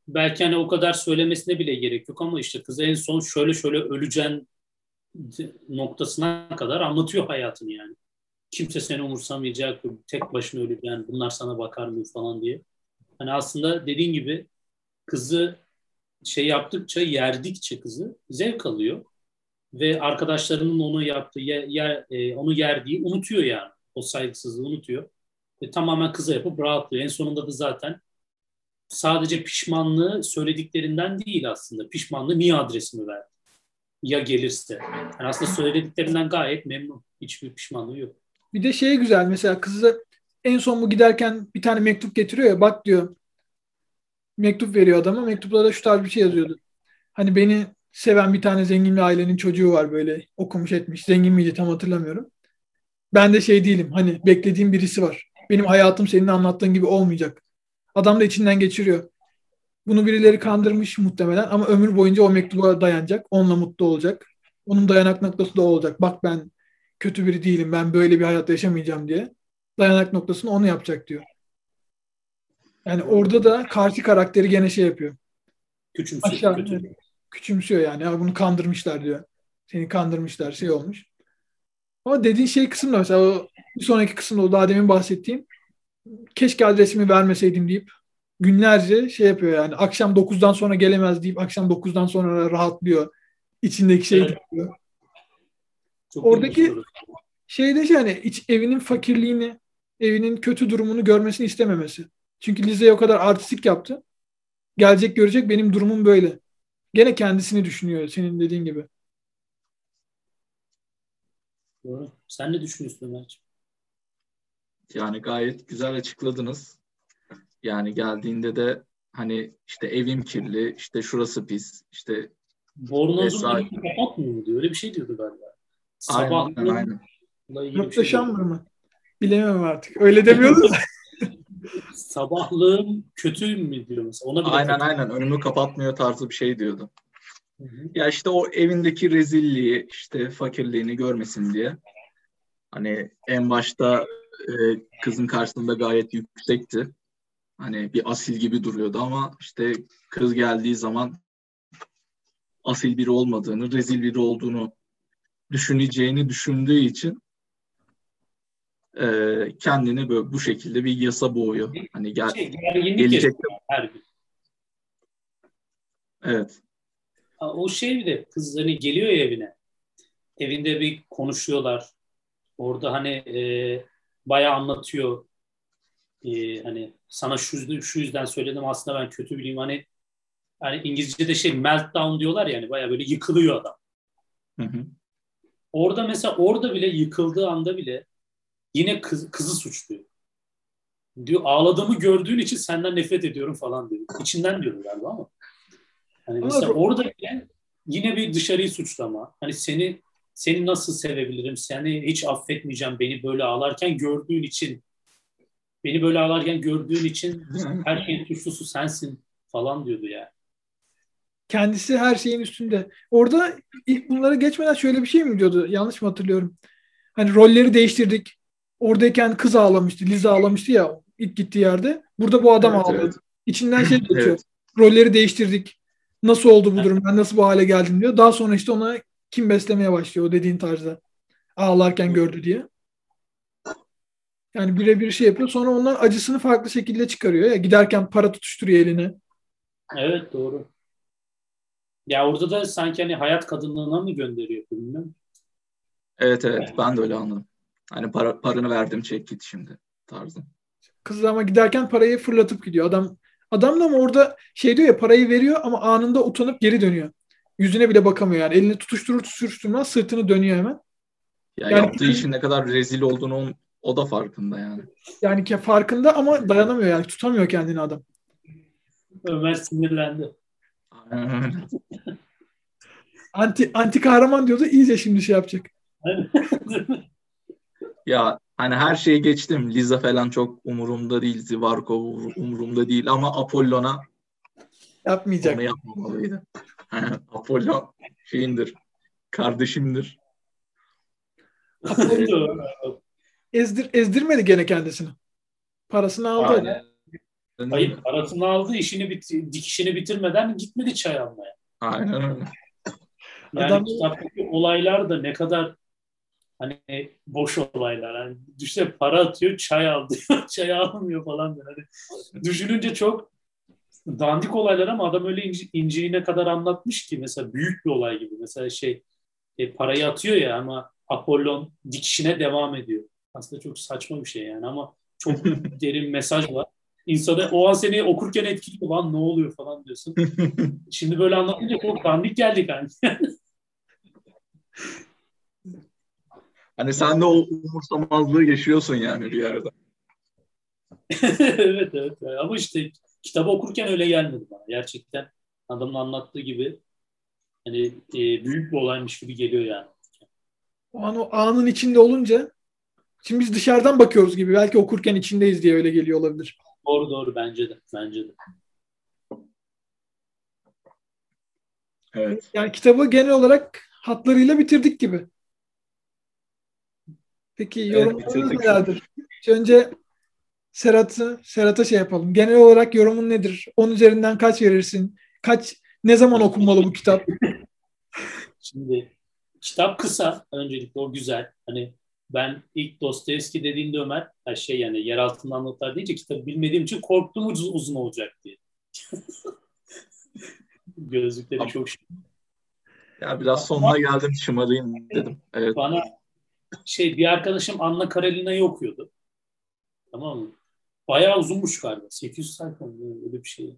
Speaker 2: belki hani o kadar söylemesine bile gerek yok ama işte kız en son şöyle şöyle öleceğin noktasına kadar anlatıyor hayatını yani. Kimse seni umursamayacak, tek başına öleceksin, bunlar sana bakar mı falan diye. Hani aslında dediğin gibi kızı şey yaptıkça, yerdikçe kızı zevk alıyor. Ve arkadaşlarının onu yaptığı, yer, yer- e, onu yerdiği unutuyor yani. O saygısızlığı unutuyor. Ve tamamen kıza yapıp rahatlıyor. En sonunda da zaten sadece pişmanlığı söylediklerinden değil aslında. Pişmanlığı niye adresimi verdi? Ya gelirse. Yani aslında söylediklerinden gayet memnun. Hiçbir pişmanlığı yok.
Speaker 1: Bir de şey güzel mesela kızı en son bu giderken bir tane mektup getiriyor ya bak diyor. Mektup veriyor adama. Mektupta da şu tarz bir şey yazıyordu. Hani beni seven bir tane zengin bir ailenin çocuğu var böyle okumuş etmiş. Zengin miydi tam hatırlamıyorum. Ben de şey değilim. Hani beklediğim birisi var. Benim hayatım senin anlattığın gibi olmayacak. Adam da içinden geçiriyor. Bunu birileri kandırmış muhtemelen ama ömür boyunca o mektuba dayanacak. Onunla mutlu olacak. Onun dayanak noktası da olacak. Bak ben kötü biri değilim. Ben böyle bir hayatta yaşamayacağım diye. Dayanak noktasını onu yapacak diyor. Yani orada da karşı karakteri gene şey yapıyor.
Speaker 2: Küçümsüyor.
Speaker 1: Aşağı
Speaker 2: kötü.
Speaker 1: küçümsüyor yani. Ya bunu kandırmışlar diyor. Seni kandırmışlar şey olmuş. Ama dediğin şey kısımda mesela o bir sonraki kısımda o daha demin bahsettiğim keşke adresimi vermeseydim deyip günlerce şey yapıyor yani. Akşam 9'dan sonra gelemez deyip akşam 9'dan sonra rahatlıyor. İçindeki şey
Speaker 2: Evet.
Speaker 1: diyor.
Speaker 2: Çok
Speaker 1: Oradaki-
Speaker 2: ilginç doğru.
Speaker 1: Şeyde şey hani iç, evinin fakirliğini, evinin kötü durumunu görmesini istememesi. Çünkü Lize'ye o kadar artistik yaptı. Gelecek görecek benim durumum böyle. Gene kendisini düşünüyor senin dediğin gibi.
Speaker 2: Doğru. Sen ne düşünüyorsun Ömerciğim?
Speaker 3: Yani gayet güzel açıkladınız. Yani geldiğinde de hani işte evim kirli, işte şurası pis, işte
Speaker 2: Bornozun
Speaker 3: Vesaire.
Speaker 2: önünü kapatmıyor mu diyor. Öyle bir şey diyordu galiba.
Speaker 3: aynen
Speaker 2: Sabahlığın
Speaker 3: aynen.
Speaker 2: bir şey
Speaker 1: Muhteşem
Speaker 2: diyordu.
Speaker 1: mı? Bilemem artık. Öyle demiyoruz da.
Speaker 2: Sabahlığın kötü mü diyor mesela. Ona bile
Speaker 3: Aynen
Speaker 2: takılıyor.
Speaker 3: aynen önümü kapatmıyor tarzı bir şey diyordu.
Speaker 2: Hı hı.
Speaker 3: Ya işte o evindeki rezilliği, işte fakirliğini görmesin diye. Hani en başta e, kızın karşısında gayet yüksekti. Hani bir asil gibi duruyordu ama işte kız geldiği zaman asil biri olmadığını, rezil biri olduğunu düşüneceğini düşündüğü için e, kendini böyle bu şekilde bir yasa boğuyor. Hani gel,
Speaker 2: Şey,
Speaker 3: gelecek
Speaker 2: yaşıyor her gün.
Speaker 3: evet.
Speaker 2: Ha, O şey bir de kız hani geliyor ya evine. Evinde bir konuşuyorlar. Orada hani e, bayağı anlatıyor. E, hani sana şu, şu yüzden söyledim aslında ben kötü biriyim. Hani hani İngilizce'de şey meltdown diyorlar yani bayağı böyle yıkılıyor adam.
Speaker 3: Hı hı.
Speaker 2: Orada mesela orada bile yıkıldığı anda bile yine kız, kızı suçluyor. diyor ağladığımı gördüğün için senden nefret ediyorum falan diyor. İçinden diyor galiba ama. Hani mesela orada yine, yine bir dışarıyı suçlama. Hani seni seni nasıl sevebilirim? Seni hiç affetmeyeceğim beni böyle ağlarken gördüğün için. Beni böyle ağlarken gördüğün için her şeyin suçlusu sensin falan diyordu ya.
Speaker 1: Kendisi her şeyin üstünde. Orada ilk bunlara geçmeden şöyle bir şey mi diyordu? Yanlış mı hatırlıyorum? Hani rolleri değiştirdik. Oradayken kız ağlamıştı, Liz ağlamıştı ya ilk gittiği yerde. Burada bu adam evet, ağladı. Evet. İçinden şey geçiyor. evet. Rolleri değiştirdik. Nasıl oldu bu durum? Ben nasıl bu hale geldim diyor. Daha sonra işte ona kim beslemeye başlıyor o dediğin tarzda. Ağlarken gördü diye. Yani birebir şey yapıyor. Sonra ondan acısını farklı şekilde çıkarıyor. Ya giderken para tutuşturuyor eline.
Speaker 2: Evet doğru. Ya orada da sanki hani hayat kadınlığına mı gönderiyor bilmiyorum.
Speaker 3: Evet evet ben de öyle anladım. Hani para, paranı verdim çek git şimdi tarzı.
Speaker 1: Kız ama giderken parayı fırlatıp gidiyor. Adam adam da ama orada şey diyor ya parayı veriyor ama anında utanıp geri dönüyor. Yüzüne bile bakamıyor yani. Elini tutuşturur tutuşturmaz sırtını dönüyor hemen.
Speaker 3: Ya yani, yaptığı işin ne kadar rezil olduğunu o da farkında yani.
Speaker 1: Yani ki farkında ama dayanamıyor yani. Tutamıyor kendini adam.
Speaker 2: Ömer sinirlendi.
Speaker 1: anti anti kahraman diyordu. iyice şimdi şey yapacak.
Speaker 3: ya hani her şeyi geçtim. Liza falan çok umurumda değil. Zivarko umurumda değil ama Apollon'a
Speaker 1: yapmayacak.
Speaker 3: Onu yapmamalıydı. Apollon şeyindir. Kardeşimdir.
Speaker 1: Ezdir, ezdirmedi gene kendisini. Parasını aldı. Aynen.
Speaker 2: Hayır parasını aldı işini bit dikişini bitirmeden gitmedi çay almaya.
Speaker 3: Aynen öyle.
Speaker 2: Yani Adam... kitaptaki olaylar da ne kadar hani boş olaylar. Hani düşünsene para atıyor, çay al diyor. çay almıyor falan. Yani düşününce çok dandik olaylar ama adam öyle ince, inceliğine kadar anlatmış ki mesela büyük bir olay gibi. Mesela şey e, parayı atıyor ya ama Apollon dikişine devam ediyor. Aslında çok saçma bir şey yani ama çok derin mesaj var. İnsanı o an seni okurken etkiliyor. Lan ne oluyor falan diyorsun. Şimdi böyle anlatınca çok dandik geldi yani.
Speaker 3: Hani sen de o umursamazlığı yaşıyorsun yani bir yerde.
Speaker 2: evet evet. Ama işte kitabı okurken öyle gelmedi bana. Gerçekten adamın anlattığı gibi hani e, büyük bir olaymış gibi geliyor yani.
Speaker 1: O an o anın içinde olunca şimdi biz dışarıdan bakıyoruz gibi belki okurken içindeyiz diye öyle geliyor olabilir.
Speaker 2: Doğru doğru bence de. Bence de.
Speaker 3: Evet.
Speaker 1: Yani kitabı genel olarak hatlarıyla bitirdik gibi. Peki yorumlarınız evet, nelerdir? Önce Serhat'ı Serhat'a şey yapalım. Genel olarak yorumun nedir? 10 üzerinden kaç verirsin? Kaç ne zaman okunmalı bu kitap?
Speaker 2: Şimdi kitap kısa öncelikle o güzel. Hani ben ilk Dostoyevski dediğinde Ömer her şey yani yer altından notlar deyince kitabı bilmediğim için korktum uzun, uzun olacak diye. Gözlükleri Abi, çok şık.
Speaker 3: Ya biraz sonuna geldim şımarayım dedim. Evet.
Speaker 2: Bana şey bir arkadaşım Anna Karelina'yı okuyordu. Tamam mı? Bayağı uzunmuş galiba. 800 sayfa mı? Öyle bir şey.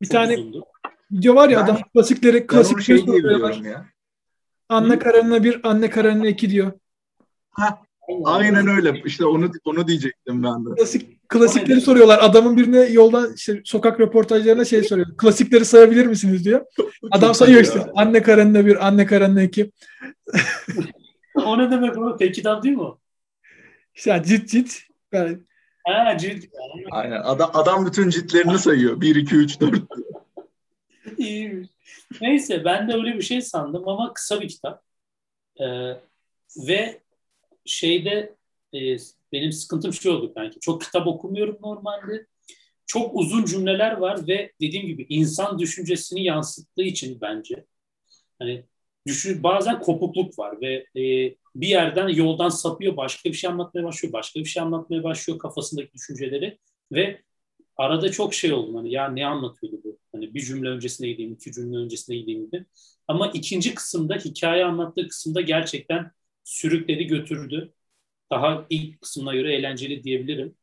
Speaker 1: Bir Çok tane uzundu. video var ya ben, adam klasikleri klasikleri şey
Speaker 3: soruyorlar. Ya.
Speaker 1: Anne Karenina bir, Anne Karenina iki diyor.
Speaker 3: Ha, aynen öyle. İşte onu onu diyecektim ben de.
Speaker 1: Klasik klasikleri soruyorlar. Adamın birine yoldan işte sokak röportajlarına şey soruyor. Klasikleri sayabilir misiniz diyor. Adam sayıyor işte. Anne Karenina bir, Anne Karenina iki.
Speaker 2: o ne demek o? Tek kitap değil mi o?
Speaker 1: İşte cit cit. Yani...
Speaker 2: Ha cit.
Speaker 3: Aynen. Adam, adam bütün ciltlerini sayıyor. 1, 2, 3, 4.
Speaker 2: İyiymiş. Neyse ben de öyle bir şey sandım ama kısa bir kitap. Ee, ve şeyde e, benim sıkıntım şu oldu belki. Çok kitap okumuyorum normalde. Çok uzun cümleler var ve dediğim gibi insan düşüncesini yansıttığı için bence hani düşün, bazen kopukluk var ve e, bir yerden yoldan sapıyor, başka bir şey anlatmaya başlıyor, başka bir şey anlatmaya başlıyor kafasındaki düşünceleri ve arada çok şey oldu hani ya ne anlatıyordu bu? Hani bir cümle öncesine gideyim, iki cümle öncesine gideyim gibi. Ama ikinci kısımda hikaye anlattığı kısımda gerçekten sürükledi götürdü. Daha ilk kısmına göre eğlenceli diyebilirim.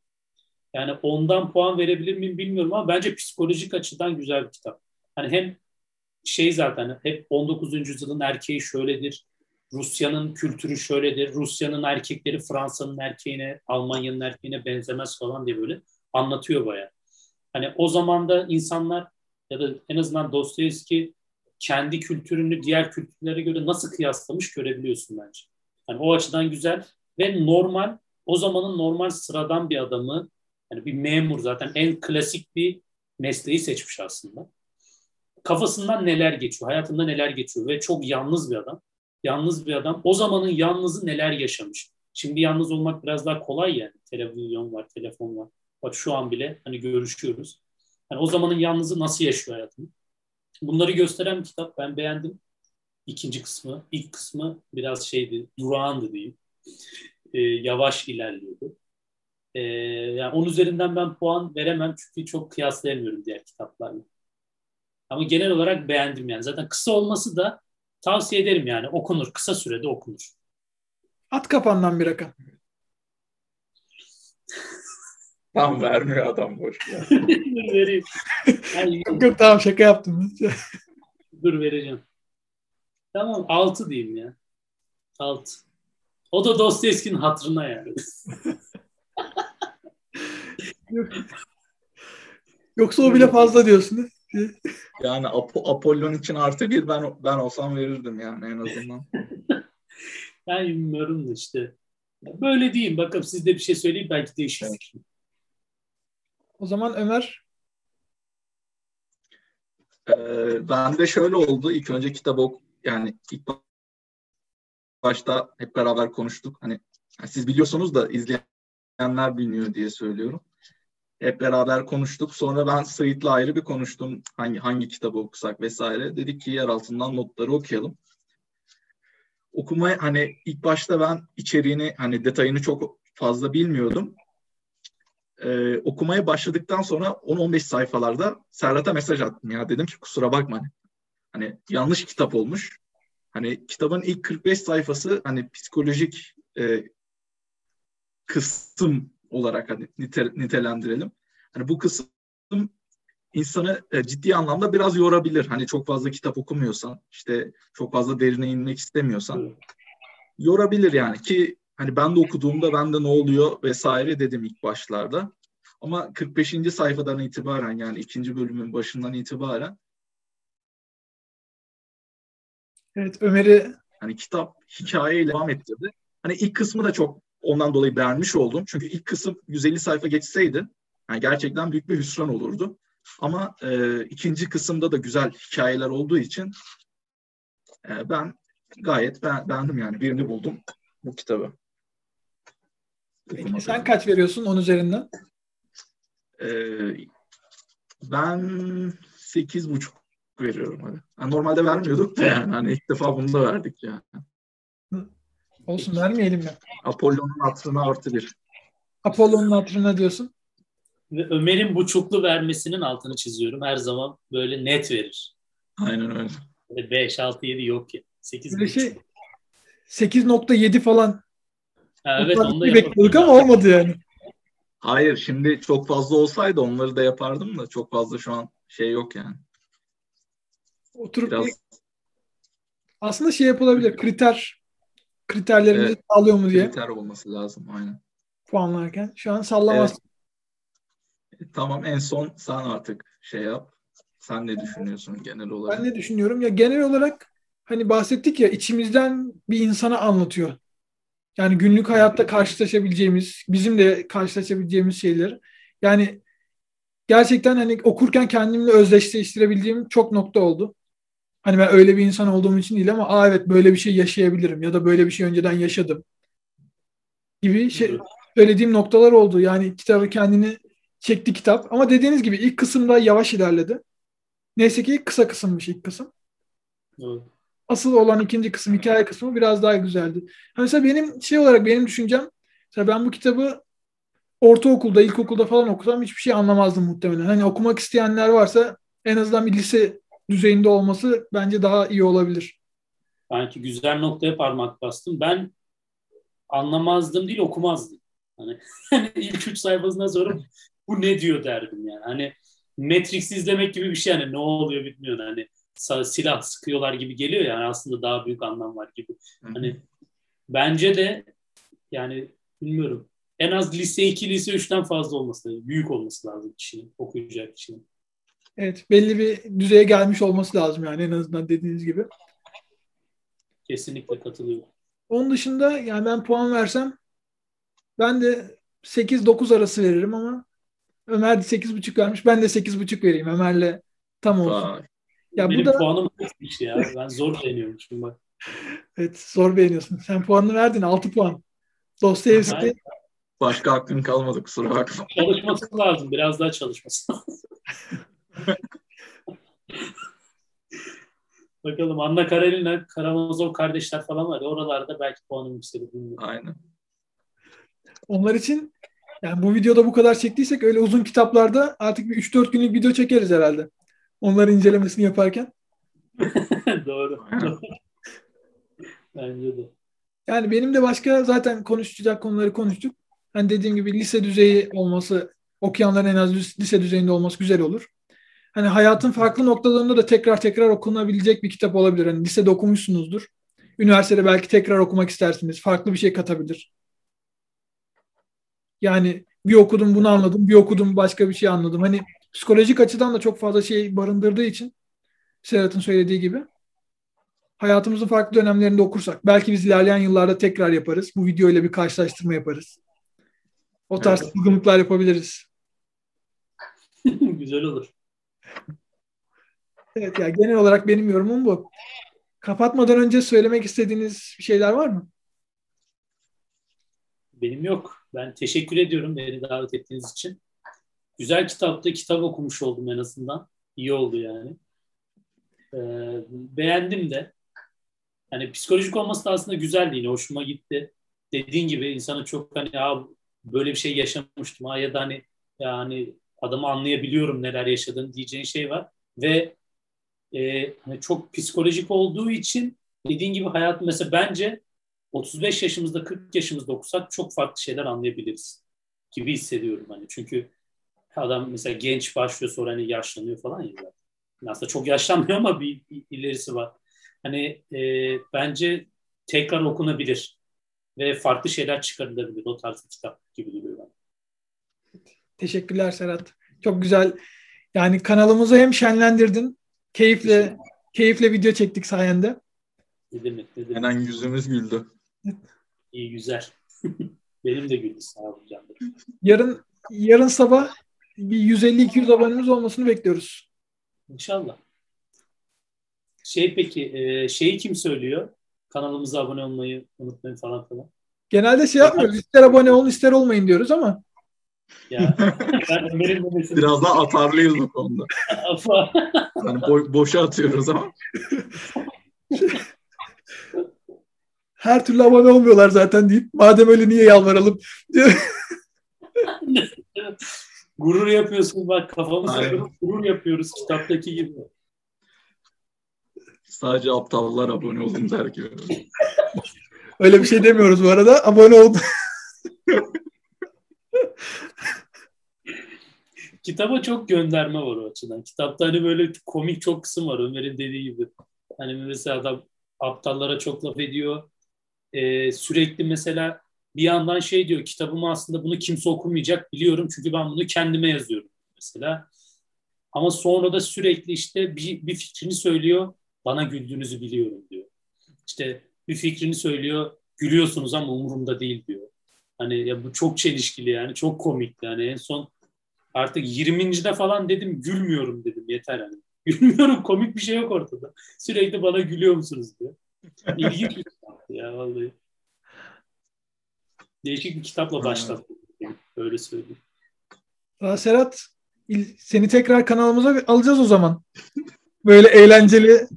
Speaker 2: Yani ondan puan verebilir miyim bilmiyorum ama bence psikolojik açıdan güzel bir kitap. Hani hem şey zaten hep 19. yüzyılın erkeği şöyledir. Rusya'nın kültürü şöyledir. Rusya'nın erkekleri Fransa'nın erkeğine, Almanya'nın erkeğine benzemez falan diye böyle anlatıyor baya. Hani o zaman da insanlar ya da en azından Dostoyevski kendi kültürünü diğer kültürlere göre nasıl kıyaslamış görebiliyorsun bence. Yani o açıdan güzel ve normal o zamanın normal sıradan bir adamı yani bir memur zaten en klasik bir mesleği seçmiş aslında. Kafasından neler geçiyor, hayatında neler geçiyor ve çok yalnız bir adam. Yalnız bir adam. O zamanın yalnızı neler yaşamış. Şimdi yalnız olmak biraz daha kolay yani. Televizyon var, telefon var. Bak şu an bile hani görüşüyoruz. Yani o zamanın yalnızı nasıl yaşıyor hayatını. Bunları gösteren bir kitap. Ben beğendim. İkinci kısmı. ilk kısmı biraz şeydi, durağandı diyeyim. Ee, yavaş ilerliyordu. Ee, yani onun üzerinden ben puan veremem çünkü çok kıyaslayamıyorum diğer kitaplarla. Ama genel olarak beğendim yani. Zaten kısa olması da tavsiye ederim yani. Okunur. Kısa sürede okunur.
Speaker 1: At kapandan bir rakam.
Speaker 3: Tam vermiyor adam boş.
Speaker 2: Dur vereyim.
Speaker 1: yok yok tamam şaka yaptım.
Speaker 2: Dur vereceğim. Tamam 6 diyeyim ya. 6. O da Dostoyevski'nin hatırına yani.
Speaker 1: Yoksa o bile fazla diyorsun.
Speaker 3: Yani Ap- Apollon için artı bir ben ben olsam verirdim yani en azından.
Speaker 2: ben bilmiyorum da işte. Böyle diyeyim. Bakalım siz de bir şey söyleyin belki değişir. Evet.
Speaker 1: O zaman Ömer.
Speaker 3: Ee, ben de şöyle oldu. İlk önce kitap ok yani ilk başta hep beraber konuştuk. Hani siz biliyorsunuz da izleyenler bilmiyor diye söylüyorum. Hep beraber konuştuk. Sonra ben Sait'le ayrı bir konuştum. Hangi hangi kitabı okusak vesaire. Dedik ki yer altından notları okuyalım. Okumaya hani ilk başta ben içeriğini hani detayını çok fazla bilmiyordum e, okumaya başladıktan sonra 10-15 sayfalarda Serhat'a mesaj attım ya. Dedim ki kusura bakma hani, hani yanlış kitap olmuş. Hani kitabın ilk 45 sayfası hani psikolojik e, kısım olarak hani nite, nitelendirelim. Hani bu kısım insanı e, ciddi anlamda biraz yorabilir. Hani çok fazla kitap okumuyorsan, işte çok fazla derine inmek istemiyorsan yorabilir yani ki hani ben de okuduğumda ben de ne oluyor vesaire dedim ilk başlarda. Ama 45. sayfadan itibaren yani ikinci bölümün başından itibaren
Speaker 1: Evet Ömer'i
Speaker 3: hani kitap hikayeyle devam ettirdi. Hani ilk kısmı da çok ondan dolayı beğenmiş oldum. Çünkü ilk kısım 150 sayfa geçseydi yani gerçekten büyük bir hüsran olurdu. Ama e, ikinci kısımda da güzel hikayeler olduğu için e, ben gayet beğendim yani birini buldum bu kitabı.
Speaker 1: Peki, sen kaç veriyorsun on üzerinden?
Speaker 3: Ee, ben sekiz buçuk veriyorum hadi. Yani normalde vermiyorduk da yani hani ilk defa bunu da verdik yani.
Speaker 1: Olsun vermeyelim ya.
Speaker 3: Apollon'un hatırına artı bir.
Speaker 1: Apollon'un hatırına diyorsun.
Speaker 2: Ve Ömer'in buçuklu vermesinin altını çiziyorum. Her zaman böyle net verir.
Speaker 3: Aynen öyle.
Speaker 2: 5, 6, 7 yok ya. 8
Speaker 1: Böyle şey 8.7 falan
Speaker 2: Ha, evet onu da
Speaker 1: bekliyorduk ama olmadı yani.
Speaker 3: Hayır şimdi çok fazla olsaydı onları da yapardım da çok fazla şu an şey yok yani.
Speaker 1: Oturup Biraz... bir... aslında şey yapılabilir kriter kriterlerimizi evet, sağlıyor mu diye.
Speaker 3: Kriter olması lazım aynen.
Speaker 1: Puanlarken. Şu an sallamaz.
Speaker 3: Evet. E, tamam en son sen artık şey yap. Sen ne düşünüyorsun genel olarak?
Speaker 1: Ben ne düşünüyorum? Ya genel olarak hani bahsettik ya içimizden bir insana anlatıyor. Yani günlük hayatta karşılaşabileceğimiz, bizim de karşılaşabileceğimiz şeyler. Yani gerçekten hani okurken kendimle özdeşleştirebildiğim çok nokta oldu. Hani ben öyle bir insan olduğum için değil ama aa evet böyle bir şey yaşayabilirim ya da böyle bir şey önceden yaşadım gibi şey söylediğim noktalar oldu. Yani kitabı kendini çekti kitap. Ama dediğiniz gibi ilk kısımda yavaş ilerledi. Neyse ki kısa kısımmış ilk kısım. Evet asıl olan ikinci kısım, hikaye kısmı biraz daha güzeldi. mesela benim şey olarak benim düşüncem mesela ben bu kitabı ortaokulda, ilkokulda falan okusam hiçbir şey anlamazdım muhtemelen. Hani okumak isteyenler varsa en azından bir lise düzeyinde olması bence daha iyi olabilir.
Speaker 2: Sanki güzel noktaya parmak bastım. Ben anlamazdım değil okumazdım. Hani, ilk üç sayfasından sonra bu ne diyor derdim yani. Hani Matrix izlemek gibi bir şey hani ne oluyor bilmiyorum hani silah sıkıyorlar gibi geliyor yani aslında daha büyük anlam var gibi. Hani bence de yani bilmiyorum en az lise 2, lise 3'ten fazla olması lazım. Büyük olması lazım kişinin, okuyacak kişinin.
Speaker 1: Evet belli bir düzeye gelmiş olması lazım yani en azından dediğiniz gibi.
Speaker 2: Kesinlikle katılıyorum.
Speaker 1: Onun dışında yani ben puan versem ben de 8-9 arası veririm ama Ömer de 8.5 vermiş. Ben de 8.5 vereyim. Ömer'le tam olsun.
Speaker 3: Vay.
Speaker 1: Ya
Speaker 2: Benim
Speaker 1: bu da
Speaker 2: puanım kaçmış ya. Ben zor beğeniyormuşum bak.
Speaker 1: evet zor beğeniyorsun. Sen puanını verdin 6 puan. Dostoyevski.
Speaker 3: Başka hakkın kalmadı kusura bakma.
Speaker 2: Çalışması lazım. Biraz daha çalışması lazım. Bakalım Anna Karenina, Karamazov kardeşler falan var. ya, Oralarda belki puanım yükselir.
Speaker 3: Aynen.
Speaker 1: onlar için yani bu videoda bu kadar çektiysek öyle uzun kitaplarda artık bir 3-4 günlük video çekeriz herhalde. Onların incelemesini yaparken.
Speaker 2: Doğru. Bence de.
Speaker 1: Yani benim de başka zaten konuşacak konuları konuştuk. Hani dediğim gibi lise düzeyi olması, okuyanların en az lise düzeyinde olması güzel olur. Hani hayatın farklı noktalarında da tekrar tekrar okunabilecek bir kitap olabilir. Hani lisede okumuşsunuzdur. Üniversitede belki tekrar okumak istersiniz. Farklı bir şey katabilir. Yani bir okudum bunu anladım, bir okudum başka bir şey anladım. Hani psikolojik açıdan da çok fazla şey barındırdığı için Serhat'ın söylediği gibi hayatımızın farklı dönemlerinde okursak belki biz ilerleyen yıllarda tekrar yaparız. Bu video ile bir karşılaştırma yaparız. O tarz
Speaker 2: Evet.
Speaker 1: yapabiliriz.
Speaker 2: Güzel olur.
Speaker 1: Evet ya genel olarak benim yorumum bu. Kapatmadan önce söylemek istediğiniz bir şeyler var mı?
Speaker 2: Benim yok. Ben teşekkür ediyorum beni davet ettiğiniz için. Güzel kitaptı. Kitap okumuş oldum en azından. İyi oldu yani. Ee, beğendim de. Hani psikolojik olması da aslında güzeldi yine. Hoşuma gitti. Dediğin gibi insanı çok hani ya böyle bir şey yaşamıştım ha ya da hani yani adamı anlayabiliyorum neler yaşadığını diyeceğin şey var. Ve e, hani çok psikolojik olduğu için dediğin gibi hayat mesela bence 35 yaşımızda 40 yaşımızda okusak çok farklı şeyler anlayabiliriz gibi hissediyorum hani. Çünkü adam mesela genç başlıyor sonra hani yaşlanıyor falan ya. Aslında çok yaşlanmıyor ama bir, bir ilerisi var. Hani e, bence tekrar okunabilir ve farklı şeyler çıkarılabilir. O tarz bir kitap gibi duruyor bana.
Speaker 1: Teşekkürler Serhat. Çok güzel. Yani kanalımızı hem şenlendirdin. Keyifle keyifle video çektik sayende.
Speaker 2: Ne demek ne demek.
Speaker 3: Hemen yüzümüz güldü.
Speaker 2: İyi güzel. Benim de güldü sağ olun canım.
Speaker 1: Yarın yarın sabah bir 150-200 abonemiz olmasını bekliyoruz.
Speaker 2: İnşallah. Şey peki e, şeyi kim söylüyor? Kanalımıza abone olmayı unutmayın falan falan.
Speaker 1: Genelde şey yapmıyoruz. İster abone olun ister olmayın diyoruz ama
Speaker 2: Ya ben Ömer'in
Speaker 3: Biraz daha atarlıyız bu konuda. Hani bo- boşa atıyoruz ama.
Speaker 1: her türlü abone olmuyorlar zaten deyip madem öyle niye yalvaralım
Speaker 2: gurur yapıyorsun bak gurur, gurur yapıyoruz kitaptaki gibi.
Speaker 3: Sadece aptallar abone olun der gibi.
Speaker 1: Öyle bir şey demiyoruz bu arada. Abone olun.
Speaker 2: Kitaba çok gönderme var o açıdan. Kitapta hani böyle komik çok kısım var Ömer'in dediği gibi. Hani mesela adam aptallara çok laf ediyor. Ee, sürekli mesela bir yandan şey diyor kitabımı aslında bunu kimse okumayacak biliyorum çünkü ben bunu kendime yazıyorum mesela. Ama sonra da sürekli işte bir, bir fikrini söylüyor bana güldüğünüzü biliyorum diyor. İşte bir fikrini söylüyor gülüyorsunuz ama umurumda değil diyor. Hani ya bu çok çelişkili yani çok komik yani en son artık 20. falan dedim gülmüyorum dedim yeter hani. Gülmüyorum komik bir şey yok ortada. Sürekli bana gülüyor musunuz diyor. İlginç bir kitaptı ya vallahi. Değişik bir kitapla başlattım. Öyle söyleyeyim.
Speaker 1: Aa, Serhat seni tekrar kanalımıza alacağız o zaman. Böyle eğlenceli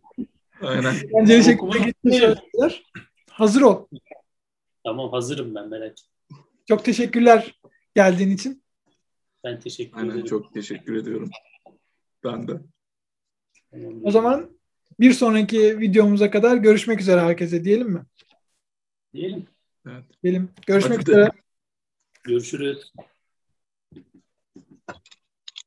Speaker 3: Aynen.
Speaker 1: eğlenceli şekilde geçmiş. Hazır ol.
Speaker 2: Tamam hazırım ben merak etme.
Speaker 1: Çok teşekkürler geldiğin için.
Speaker 2: Ben teşekkür
Speaker 3: Aynen
Speaker 2: ederim.
Speaker 3: çok teşekkür ediyorum. Ben de.
Speaker 1: O zaman bir sonraki videomuza kadar görüşmek üzere herkese diyelim mi?
Speaker 2: Diyelim.
Speaker 1: Diyelim. Görüşmek
Speaker 3: Hadi de.
Speaker 1: üzere.
Speaker 2: Görüşürüz.